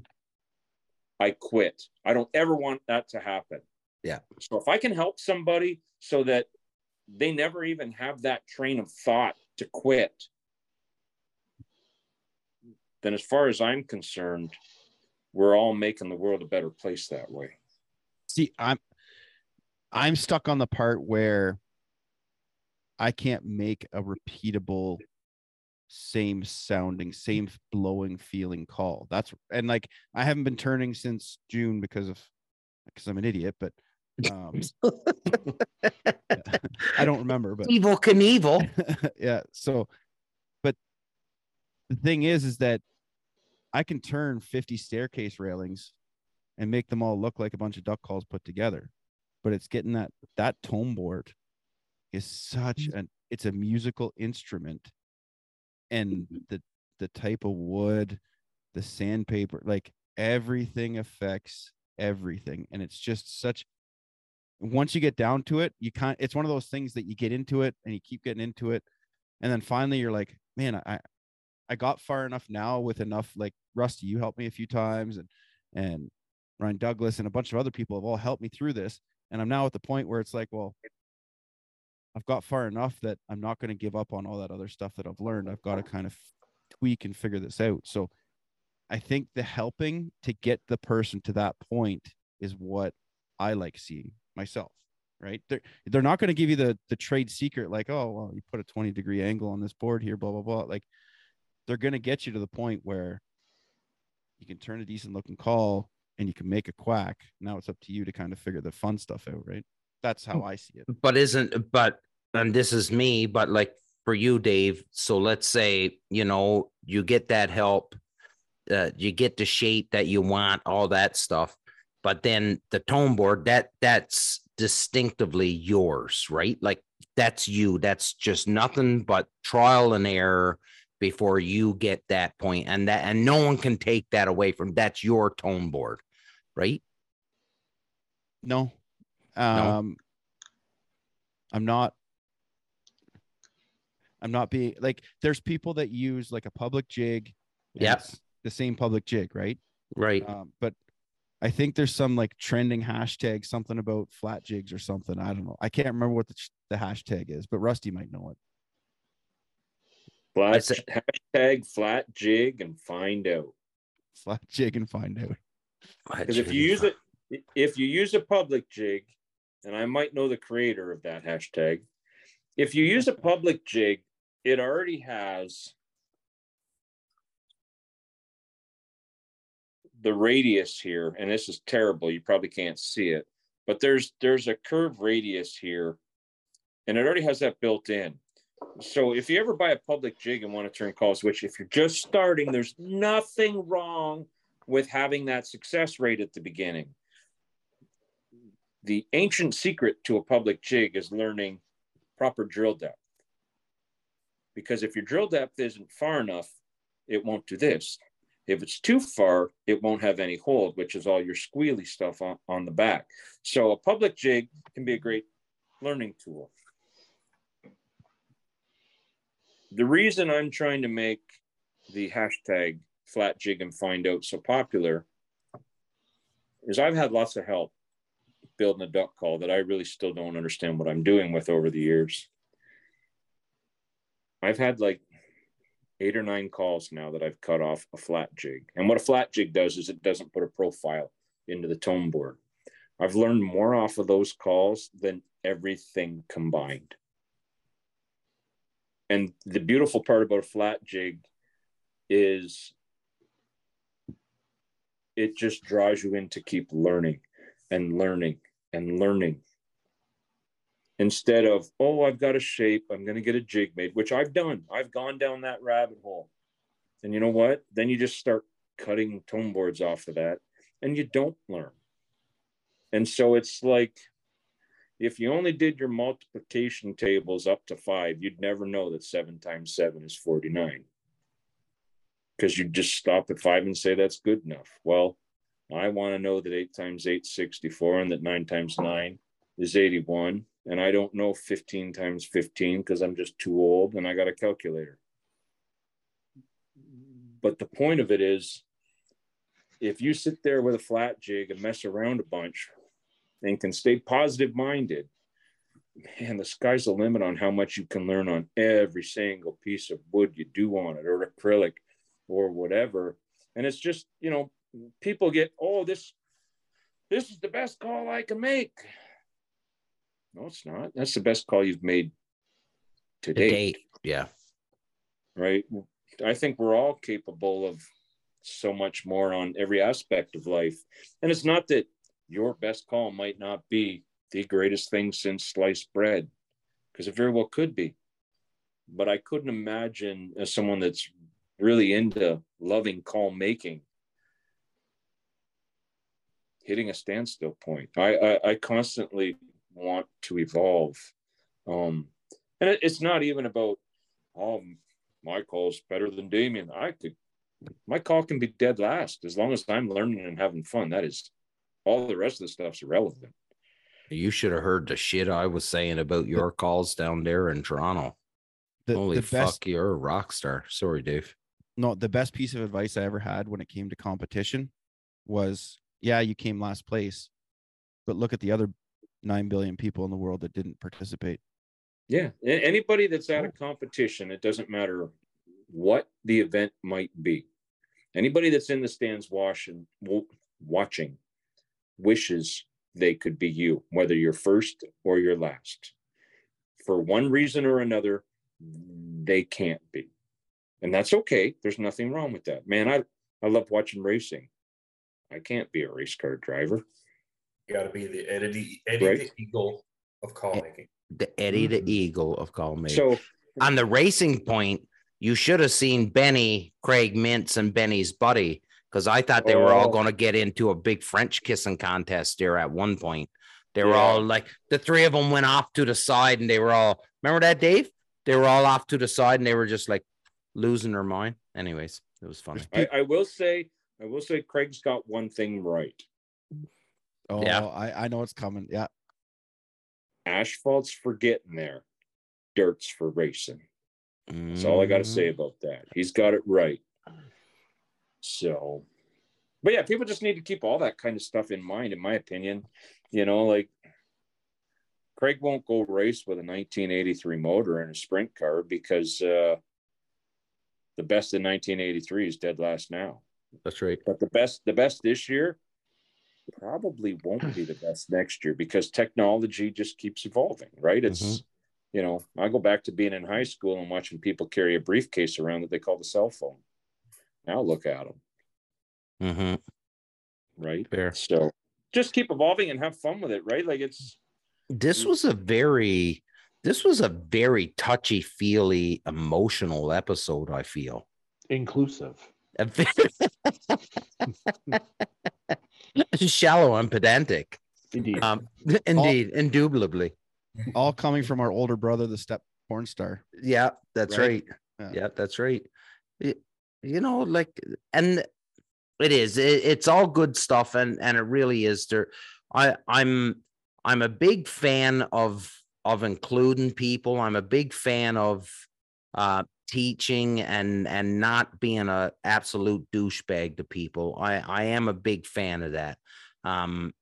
I quit. I don't ever want that to happen. Yeah. So if I can help somebody so that they never even have that train of thought to quit, then as far as I'm concerned, we're all making the world a better place that way. See, I'm I'm stuck on the part where I can't make a repeatable same sounding, same blowing feeling call. That's and like I haven't been turning since June because of because I'm an idiot, but um I don't remember, but Evel Knievel. yeah. So, but the thing is, is that I can turn 50 staircase railings and make them all look like a bunch of duck calls put together. But it's getting that that tone board is such mm. an it's a musical instrument, and mm-hmm. the the type of wood, the sandpaper, like everything affects everything, and it's just such once you get down to it, you can't. It's one of those things that you get into it and you keep getting into it, and then finally you're like, man, I, I got far enough now with enough. Like Rusty, you helped me a few times, and and Ryan Douglas and a bunch of other people have all helped me through this, and I'm now at the point where it's like, well, I've got far enough that I'm not going to give up on all that other stuff that I've learned. I've got to kind of tweak and figure this out. So I think the helping to get the person to that point is what I like seeing myself. Right. They're they're not going to give you the the trade secret like, oh well, you put a 20 degree angle on this board here, blah blah blah. Like they're going to get you to the point where you can turn a decent looking call and you can make a quack. Now it's up to you to kind of figure the fun stuff out, right? That's how I see it. but isn't but and this is me but like for you dave so let's say you know you get that help uh, you get the shape that you want all that stuff but then the tone board that that's distinctively yours right like that's you that's just nothing but trial and error before you get that point and that and no one can take that away from that's your tone board right No. Um I'm not I'm not being like there's people that use like a public jig. yes The same public jig, right? right Um, but I think there's some like trending hashtag, something about flat jigs or something. I don't know. I can't remember what the, the hashtag is, but Rusty might know it. I Flat, say- hashtag flat jig and find out. Flat jig and find out. Because if you use it, if you use a public jig, and I might know the creator of that hashtag, if you use a public jig, it already has the radius here, and this is terrible. You probably can't see it, but there's there's a curve radius here, and it already has that built in. So if you ever buy a public jig and want to turn calls, which if you're just starting, there's nothing wrong with having that success rate at the beginning. The ancient secret to a public jig is learning proper drill depth. Because if your drill depth isn't far enough, it won't do this. If it's too far, it won't have any hold, which is all your squealy stuff on, on the back. So a public jig can be a great learning tool. The reason I'm trying to make the hashtag flat jig and find out so popular is I've had lots of help building a duck call that I really still don't understand what I'm doing with over the years. I've had like eight or nine calls now that I've cut off a flat jig. And what a flat jig does is it doesn't put a profile into the tone board. I've learned more off of those calls than everything combined. And the beautiful part about a flat jig is it just draws you in to keep learning and learning and learning. Instead of oh i've got a shape i'm going to get a jig made which i've done. I've gone down that rabbit hole. And you know what? Then you just start cutting tone boards off of that and you don't learn. And so it's like if you only did your multiplication tables up to five you'd never know that seven times seven is 49 because you just stop at five and say that's good enough well I want to know that eight times eight, is 64, and that nine times nine is 81. And I don't know 15 times 15 because I'm just too old and I got a calculator. But the point of it is if you sit there with a flat jig and mess around a bunch and can stay positive minded, man, the sky's the limit on how much you can learn on every single piece of wood you do on it or acrylic or whatever. And it's just, you know, people get, oh, this this is the best call I can make. No, it's not. That's the best call you've made to To date, date. Yeah. right? I think we're all capable of so much more on every aspect of life. And it's not that your best call might not be the greatest thing since sliced bread, because it very well could be. But I couldn't imagine as someone that's really into loving call making hitting a standstill point. I I, I constantly want to evolve, um, and it, it's not even about oh my call's better than Damien. I could my call can be dead last as long as I'm learning and having fun. That is all the rest of the stuff's irrelevant. You should have heard the shit I was saying about your calls down there in Toronto. The, Holy the fuck, best, you're a rock star. Sorry, Dave. no, the best piece of advice I ever had when it came to competition was, yeah, you came last place, but look at the other nine billion people in the world that didn't participate. Yeah, anybody that's at a competition, it doesn't matter what the event might be. Anybody that's in the stands watching, wo- watching, wishes they could be you, whether you're first or you're last. For one reason or another, they can't be, and that's okay. There's nothing wrong with that, man. I I love watching racing. I can't be a race car driver. You got to be the Eddie, Eddie Right. the Eagle of call making. The Eddie the mm-hmm. Eagle of call making. So on the racing point, you should have seen Benny, Craig Mintz, and Benny's buddy because I thought they were all Oh. going to get into a big French kissing contest there at one point. They were Yeah. all like, the three of them went off to the side and they were all, remember that, Dave? They were all off to the side and they were just like losing their mind. Anyways, it was funny. I, I will say, I will say, Craig's got one thing right. Oh, Yeah. I, I know it's coming. Yeah. asphalt's for getting there, dirt's for racing. That's all I got to say mm. about that. He's got it right. So, but yeah, people just need to keep all that kind of stuff in mind, in my opinion. You know, like Craig won't go race with a 1983 motor in a sprint car because uh, the best in 1983 is dead last now. That's right. But the best, the best this year probably won't be the best next year because technology just keeps evolving, right? It's, Mhm. you know, I go back to being in high school and watching people carry a briefcase around that they call the cell phone. Now look at them, hmm right? Fair. So just keep evolving and have fun with it, right? Like it's, This was a very, this was a very touchy feely, emotional episode, I feel. Inclusive. Shallow and pedantic. Indeed. Um, indeed, indubitably. All coming from our older brother, the step porn star. Yeah, that's right. Right? Yeah, Yeah. that's right. It- you know, like, and it is. It, it's all good stuff, and and it really is. There, I I'm I'm a big fan of of including people. I'm a big fan of uh teaching and and not being a absolute douchebag to people. I I am a big fan of that. Um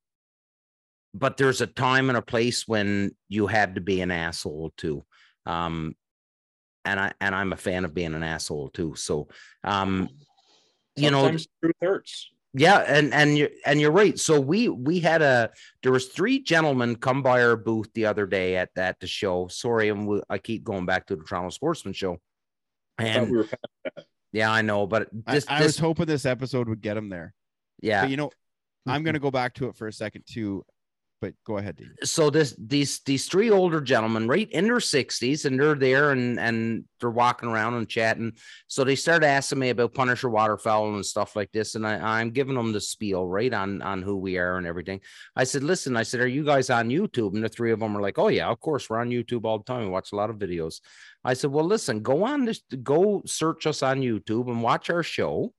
but there's a time and a place when you have to be an asshole too. Um and I and I'm a fan of being an asshole too. So um you know sometimes truth hurts. yeah, and and you're and you're right. So we we had a there was three gentlemen come by our booth the other day at at the show. Sorry, and we, I keep going back to the Toronto Sportsman Show. I And we were past yeah, I know, but I, this, I this was hoping this episode would get him there. yeah. But you know, I'm gonna go back to it for a second too. But go ahead, so this these these three older gentlemen right in their 60s and they're there and and they're walking around and chatting. So they start asking me about punisher waterfowl and stuff like this and I, i'm giving them the spiel right on on who we are and everything. I said listen i said are you guys on youtube? And the three of them were like oh yeah of course we're on youtube all the time. We watch a lot of videos. I said well listen go on this go search us on youtube and watch our show.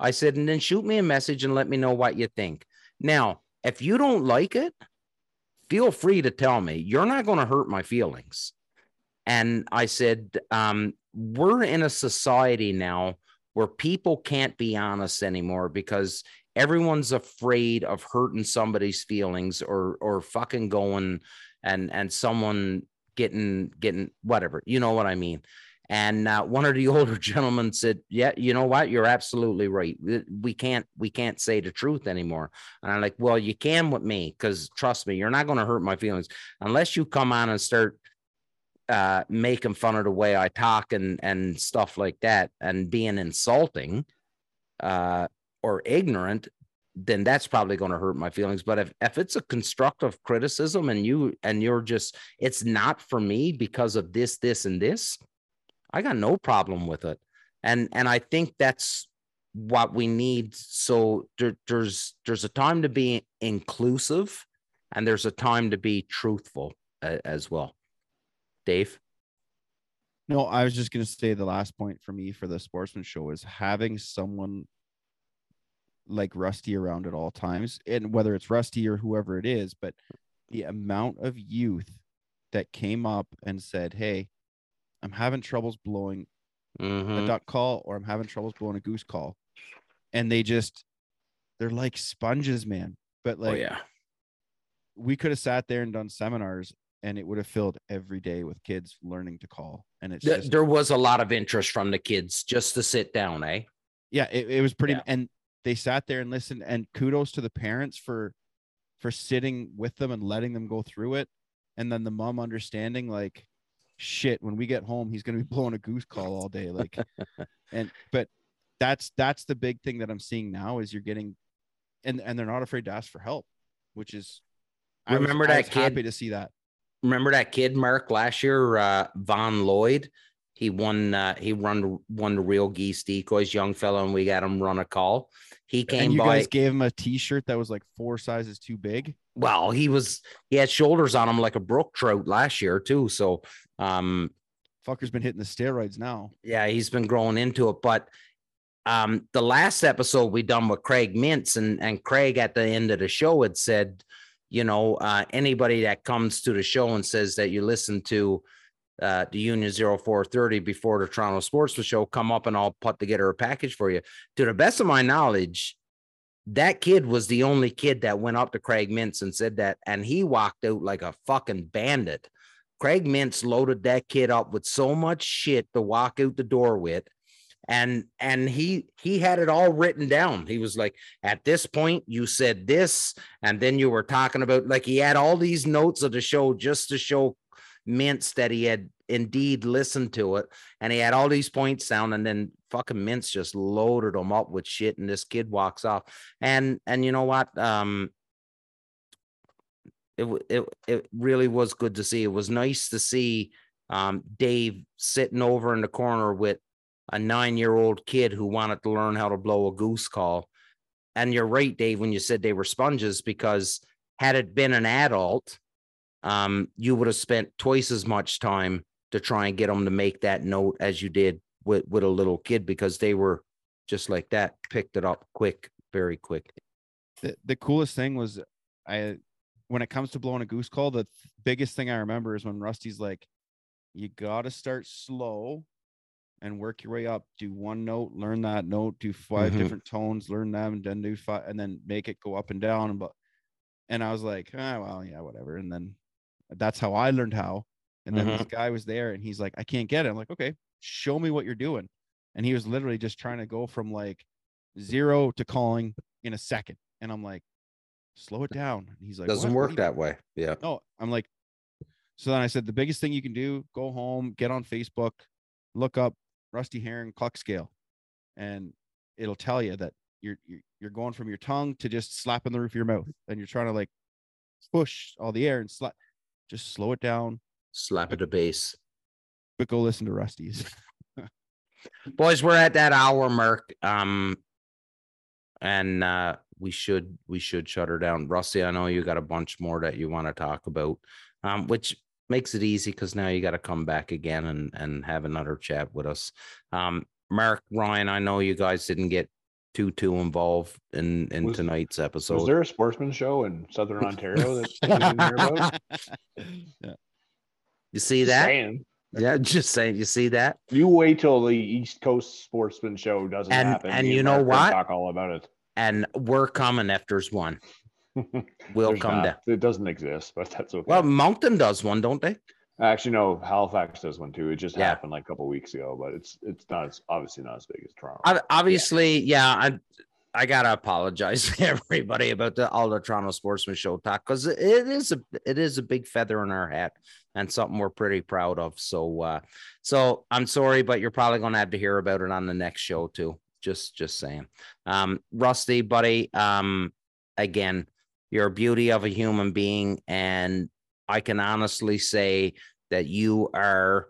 I said and then shoot me a message and let me know what you think. Now if you don't like it feel free to tell me. You're not going to hurt my feelings. And I said, um, we're in a society now where people can't be honest anymore because everyone's afraid of hurting somebody's feelings or or fucking going and and someone getting getting whatever you know what i mean and uh, one of the older gentlemen said yeah you know what? You're absolutely right. We can't we can't say the truth anymore. And i'm like well you can with me because trust me you're not going to hurt my feelings unless you come on and start uh, making fun of the way I talk and and stuff like that, and being insulting uh, or ignorant, then that's probably going to hurt my feelings. But if if it's a constructive criticism and you and you're just it's not for me because of this, this, and this, I got no problem with it. And and I think that's what we need. So there, there's there's a time to be inclusive, and there's a time to be truthful uh, as well. Dave? No, I was just going to say the last point for me for the sportsman show is having someone like Rusty around at all times, and whether it's Rusty or whoever it is, but the amount of youth that came up and said, Hey, I'm having troubles blowing Mhm. a duck call or I'm having troubles blowing a goose call. And they just, they're like sponges, man. But like, oh yeah, we could have sat there and done seminars and it would have filled every day with kids learning to call. And it's Th- just, there was a lot of interest from the kids just to sit down, eh? yeah, it, it was pretty, Yeah. and they sat there and listened. And kudos to the parents for, for sitting with them and letting them go through it. And then the mom understanding, like, shit, when we get home, he's going to be blowing a goose call all day. Like, and, but that's, that's the big thing that I'm seeing now is you're getting, and, and they're not afraid to ask for help, which is, I was- Remember I that was happy to see that. Remember that kid, Mark, last year, uh, Von Lloyd? He won. Uh, he run won the real geese decoys, young fellow, and we got him run a call. He came and you by. guys gave him a t-shirt that was like four sizes too big. Well, he was. He had shoulders on him like a brook trout last year too. So, um, Fucker's been hitting the steroids now. yeah, he's been growing into it. But um, the last episode we done with Craig Mintz, and and Craig at the end of the show had said, you know, uh, anybody that comes to the show and says that you listen to uh, the Union 0430 before the Toronto Sportsman Show, come up and I'll put together a package for you. To the best of my knowledge, that kid was the only kid that went up to Craig Mintz and said that, and he walked out like a fucking bandit. Craig Mintz loaded that kid up with so much shit to walk out the door with. And and he he had it all written down. He was like, at this point, you said this, and then you were talking about like he had all these notes of the show just to show Mintz that he had indeed listened to it, and he had all these points down, and then fucking Mintz just loaded them up with shit, and this kid walks off. And and you know what? Um, it it it really was good to see. It was nice to see um Dave sitting over in the corner with a nine year old kid who wanted to learn how to blow a goose call. And you're right, Dave, when you said they were sponges, because had it been an adult, um, you would have spent twice as much time to try and get them to make that note as you did with, with a little kid because they were just like that, picked it up quick, very quick. The, the coolest thing was I when it comes to blowing a goose call, the th- biggest thing I remember is when Rusty's like, you gotta start slow and work your way up. Do one note, learn that note, do 5 Mhm. different tones, learn them, and then do five, and then make it go up and down. And but and I was like, ah, well, yeah, whatever. And then that's how I learned how. And then this mm-hmm. guy was there and he's like, I can't get it. I'm like, okay, show me what you're doing. And he was literally just trying to go from like zero to calling in a second. And I'm like, slow it down. And he's like, Doesn't "What? What work do you that way. Yeah. no, I'm like, so then I said, the biggest thing you can do, go home, get on Facebook, look up Rusty Heron cluck scale, and it'll tell you that you're you're, you're going from your tongue to just slapping the roof of your mouth, and you're trying to like push all the air and slap. Just slow it down, Slap at the base. but go listen to Rusty's. boys we're at that hour mark um and uh we should we should shut her down rusty i know you got a bunch more that you want to talk about um which makes it easy because now you got to come back again and and have another chat with us um mark ryan i know you guys didn't get too too involved in in Was- tonight's episode. Was there a sportsman show in Southern Ontario that we didn't hear about? you see that? Saying. Yeah, just saying. You see that? You wait till the East Coast Sportsman Show doesn't And- happen. and me you know what? Talk all about it. And we're coming if there's one. We'll There's come not. down. It doesn't exist, but that's okay. Well, Moncton does one, don't they? Actually, no. Halifax does one too. It just Yeah. happened like a couple weeks ago, but it's it's not. It's obviously not as big as Toronto. Ob- Obviously, yeah. I I gotta apologize to everybody about the all the Toronto Sportsman Show talk because it is a it is a big feather in our hat and something we're pretty proud of. So uh so I'm sorry, but you're probably gonna have to hear about it on the next show too. Just just saying. Um Rusty, buddy, um again, you're a beauty of a human being, and I can honestly say that you are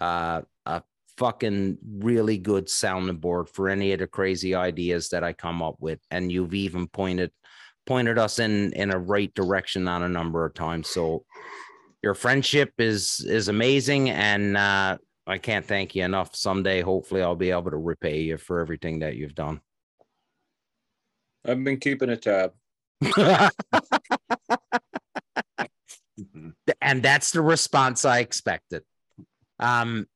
uh a fucking really good sounding board for any of the crazy ideas that I come up with. And you've even pointed pointed us in in a right direction on a number of times. So your friendship is is amazing and uh I can't thank you enough. Someday, hopefully, I'll be able to repay you for everything that you've done. I've been keeping a tab. and that's the response I expected. Um,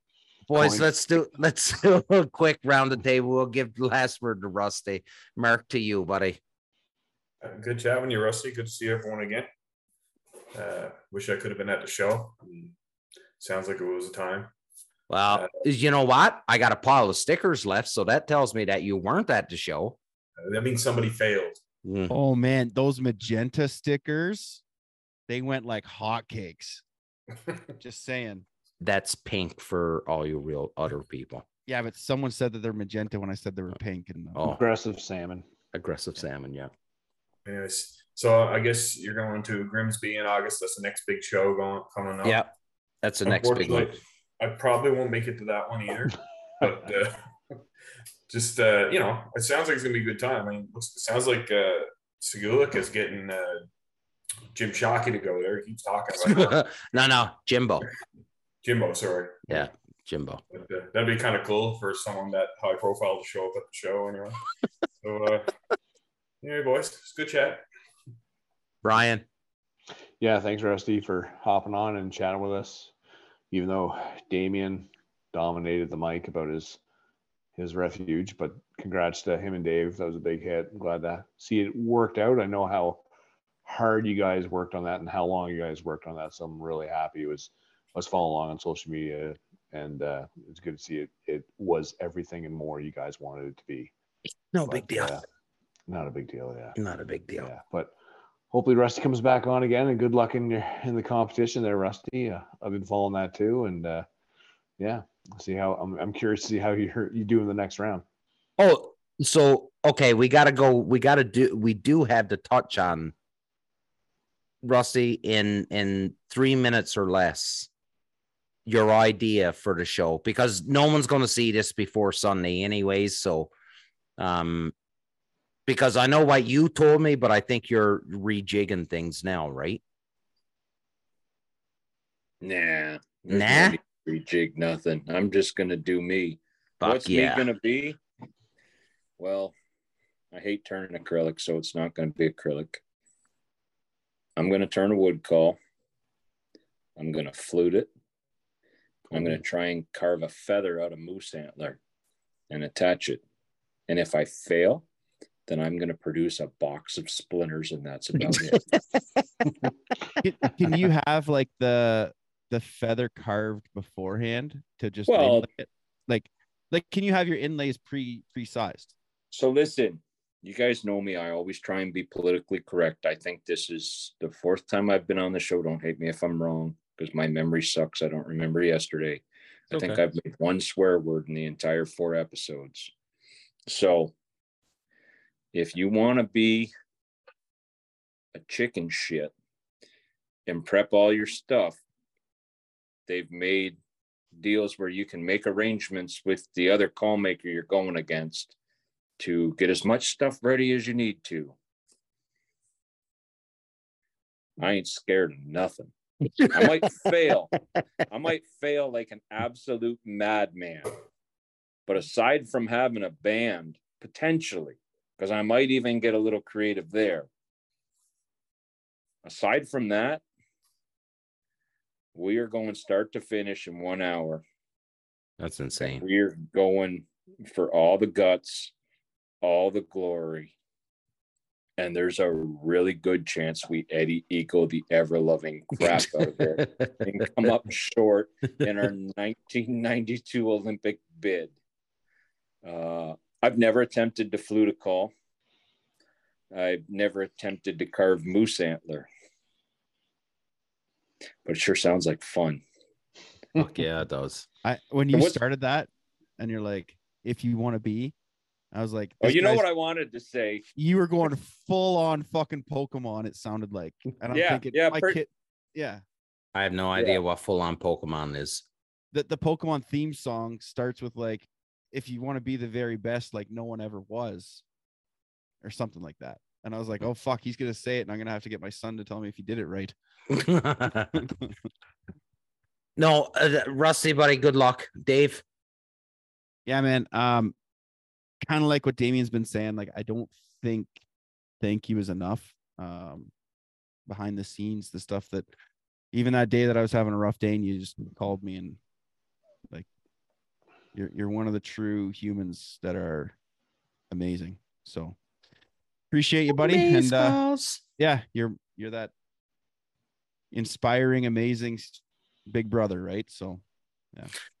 boys, Coin. let's do let's do a quick round the table. We'll give the last word to Rusty. Mark to you, buddy. Uh, Good chat with you, Rusty. Good to see everyone again. Uh, wish I could have been at the show. Mm, Sounds like it was a time. Well, you know what? I got a pile of stickers left, so that tells me that you weren't at the show. Uh, that means somebody failed. Mm. Oh man, those magenta stickers, they went like hotcakes. Just saying. That's pink for all you real other people. Yeah, but someone said that they're magenta when I said they were pink. And uh, Oh, Aggressive salmon. aggressive salmon, yeah. Anyways, so I guess you're going to Grimsby in August. That's the next big show going coming up. Yeah, that's the next big one. I probably won't make it to that one either. but uh, just uh, you know, it sounds like it's gonna be a good time. I mean, looks, it sounds like uh, Segulik is getting uh, Jim Shockey to go there. He keeps talking about it. no, no, Jimbo, Jimbo. Sorry, Yeah, Jimbo. but, uh, that'd be kind of cool for someone that high profile to show up at the show anyway. so, uh, anyway, boys, it's good chat. Brian, Yeah, thanks, Rusty, for hopping on and chatting with us. Even though Damien dominated the mic about his his refuge, but congrats to him and Dave. That was a big hit. I'm glad to see it worked out. I know how hard you guys worked on that and how long you guys worked on that. So I'm really happy. It was I was following along on social media and uh, it's good to see it. It was everything and more you guys wanted it to be. no But, big deal. uh, not a big deal, yeah. Not a big deal. Yeah, but hopefully Rusty comes back on again, and good luck in your in the competition there, Rusty. Uh, I've been following that too, and uh, yeah, see how I'm. I'm curious to see how you you do in the next round. Oh, so okay, we gotta go. We gotta do. We do have to touch on Rusty in in three minutes or less. Your idea for the show because no one's going to see this before Sunday, anyways. So, um, because I know what you told me, but I think you're rejigging things now, right? Nah. Nah? Rejig nothing. I'm just gonna do me. Fuck What's yeah. me gonna be? Well, I hate turning acrylic, so it's not gonna be acrylic. I'm gonna turn a wood call. I'm gonna flute it. I'm gonna try and carve a feather out of moose antler and attach it. And if I fail, then I'm gonna produce a box of splinters, and that's about it. can, can you have like the the feather carved beforehand to just Well- it? like like can you have your inlays pre pre sized? So listen, you guys know me. I always try and be politically correct. I think this is the fourth time I've been on the show. Don't hate me if I'm wrong, because my memory sucks. I don't remember yesterday. I think I've made one swear word in the entire four episodes. So if you want to be a chicken shit and prep all your stuff, they've made deals where you can make arrangements with the other call maker you're going against to get as much stuff ready as you need to. I ain't scared of nothing. I might fail. I might fail like an absolute madman. But aside from having a band potentially, because I might even get a little creative there. Aside from that, we are going start to finish in one hour. That's insane. We are going for all the guts, all the glory. And there's a really good chance we Eddie Eagle the ever loving crap out of it and come up short in our 1992 Olympic bid. Uh, I've never attempted to flute a call. I've never attempted to carve moose antler, but it sure sounds like fun. Fuck yeah, it does. I when you started that, and you're like, if you want to be, I was like, Oh, you know what I wanted to say? you were going full on fucking Pokemon. It sounded like, and I'm Yeah, thinking, yeah, my per- kid, yeah. I have no idea what full on Pokemon is. The the Pokemon theme song starts with like, if you want to be the very best, like no one ever was, or something like that. And I was like, oh fuck, he's gonna say it, and I'm gonna have to get my son to tell me if he did it right. no, uh, Rusty, buddy, good luck. Dave. Yeah, man. Um, kind of like what Damien's been saying. Like, I don't think thank you is enough. Um, behind the scenes, the stuff that even that day that I was having a rough day, and you just called me and like, you're you're one of the true humans that are amazing. So appreciate you, buddy. And uh, yeah, you're you're that inspiring, amazing big brother, right? So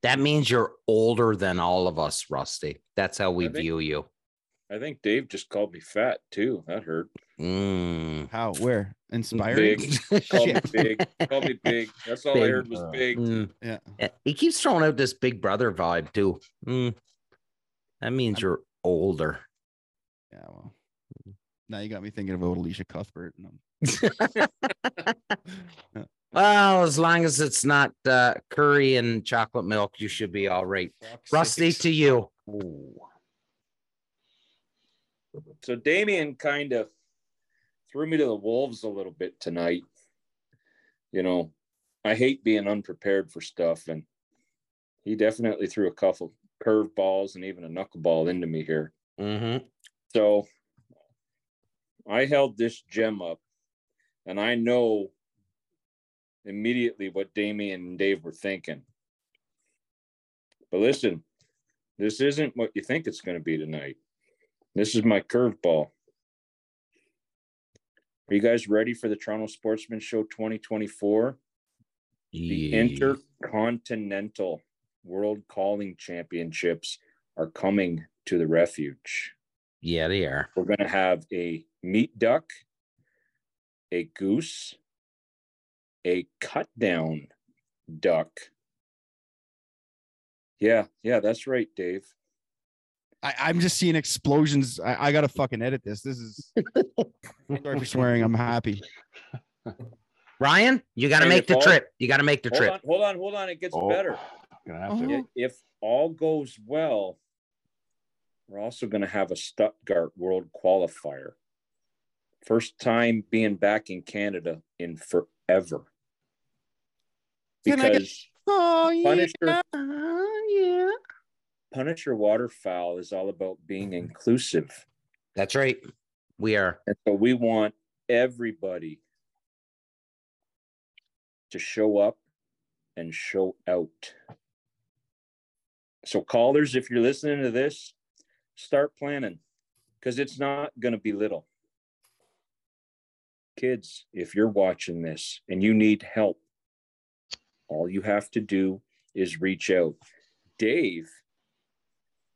That means you're older than all of us, Rusty. That's how we think- view you. I think Dave just called me fat too. That hurt. Mm. how where inspiring? Big. Called me big. Called me big. That's all I heard was big. Mm. Yeah. Yeah, He keeps throwing out this big brother vibe too. Mm. That means I'm- you're older. Yeah, well, now you got me thinking about Elisha Cuthbert. And I'm, Well, as long as it's not uh, curry and chocolate milk, you should be all right. Rusty, to you. So Damien kind of threw me to the wolves a little bit tonight. You know, I hate being unprepared for stuff, and he definitely threw a couple curve balls and even a knuckleball into me here. Mm-hmm. So I held this gem up, and I know immediately what Damien and Dave were thinking. But listen, this isn't what you think it's going to be tonight. This is my curveball. Are you guys ready for the Toronto Sportsman Show 2024? The Intercontinental World Calling Championships are coming to the refuge. Yeah, they are. We're going to have a meat duck, a goose, a cut down duck. Yeah, yeah, that's right, Dave. I, I'm just seeing explosions. I, I gotta fucking edit this. This is sorry for swearing. I'm happy. Ryan, you got to And make the all- trip. You got to make the Hold trip. on, hold on, hold on. It gets Oh, better. Gonna have. Uh-huh. I- If all goes well, we're also going to have a Stuttgart World Qualifier. First time being back in Canada in forever. Can I get- Because Oh Punisher, yeah. Punisher Waterfowl is all about being inclusive. That's right. We are. And so we want everybody to show up and show out. So, callers, if you're listening to this, start planning because it's not going to be little. Kids, if you're watching this and you need help, all you have to do is reach out. Dave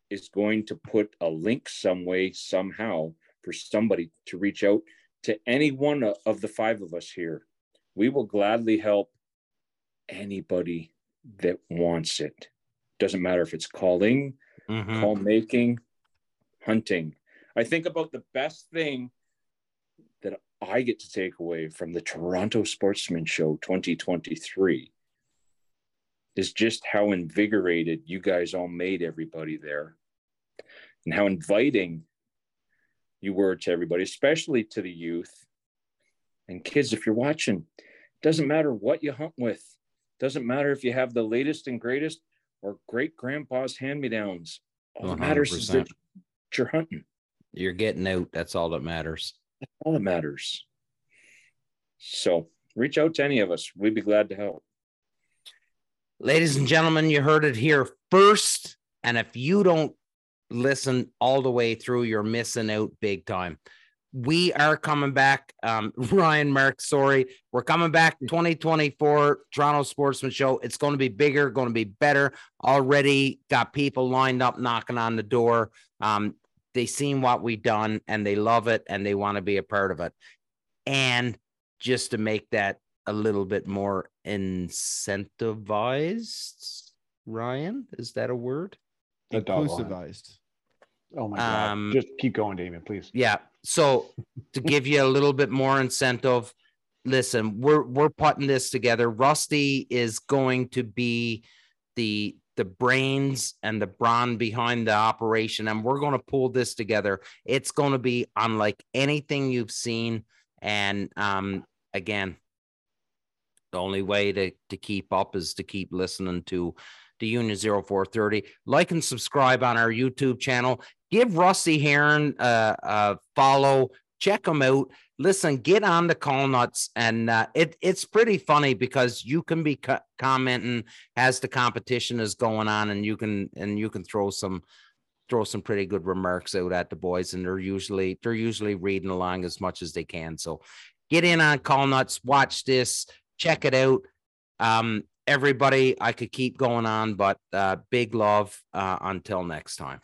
is going to put a link some way, somehow, for somebody to reach out to any one of the five of us here. We will gladly help anybody that wants it. Doesn't matter if it's calling, Mhm. call making, hunting. I think about the best thing that I get to take away from the Toronto Sportsman Show 2023 is just how invigorated you guys all made everybody there and how inviting you were to everybody, especially to the youth and kids. If you're watching, doesn't matter what you hunt with, doesn't matter if you have the latest and greatest or great grandpa's hand me downs. All that matters is that you're hunting. You're getting out. That's all that matters. That's All that matters. So reach out to any of us. We'd be glad to help. Ladies and gentlemen, you heard it here first. And if you don't listen all the way through, you're missing out big time. We are coming back. Um, Ryan, Mark, sorry. We're coming back 2024 Toronto Sportsman Show. It's going to be bigger, going to be better. Already got people lined up knocking on the door. Um, they seen what we done and they love it and they want to be a part of it. And just to make that a little bit more incentivized, Ryan, is that a word? The dog line. Inclusivized. Oh my god! Um, Just keep going, Damon, please. Yeah. So to give you a little bit more incentive, listen, we're we're putting this together. Rusty is going to be the the brains and the brawn behind the operation, and we're going to pull this together. It's going to be unlike anything you've seen. And um, again, the only way to to keep up is to keep listening to the Union 0430. Like and subscribe on our YouTube channel. Give Rusty Heron a, a follow. Check him out. Listen, get on the call nuts, and uh, it it's pretty funny because you can be co- commenting as the competition is going on, and you can and you can throw some throw some pretty good remarks out at the boys, and they're usually they're usually reading along as much as they can. So get in on call nuts, watch this, check it out. Um, everybody, I could keep going on, but uh, big love uh, until next time.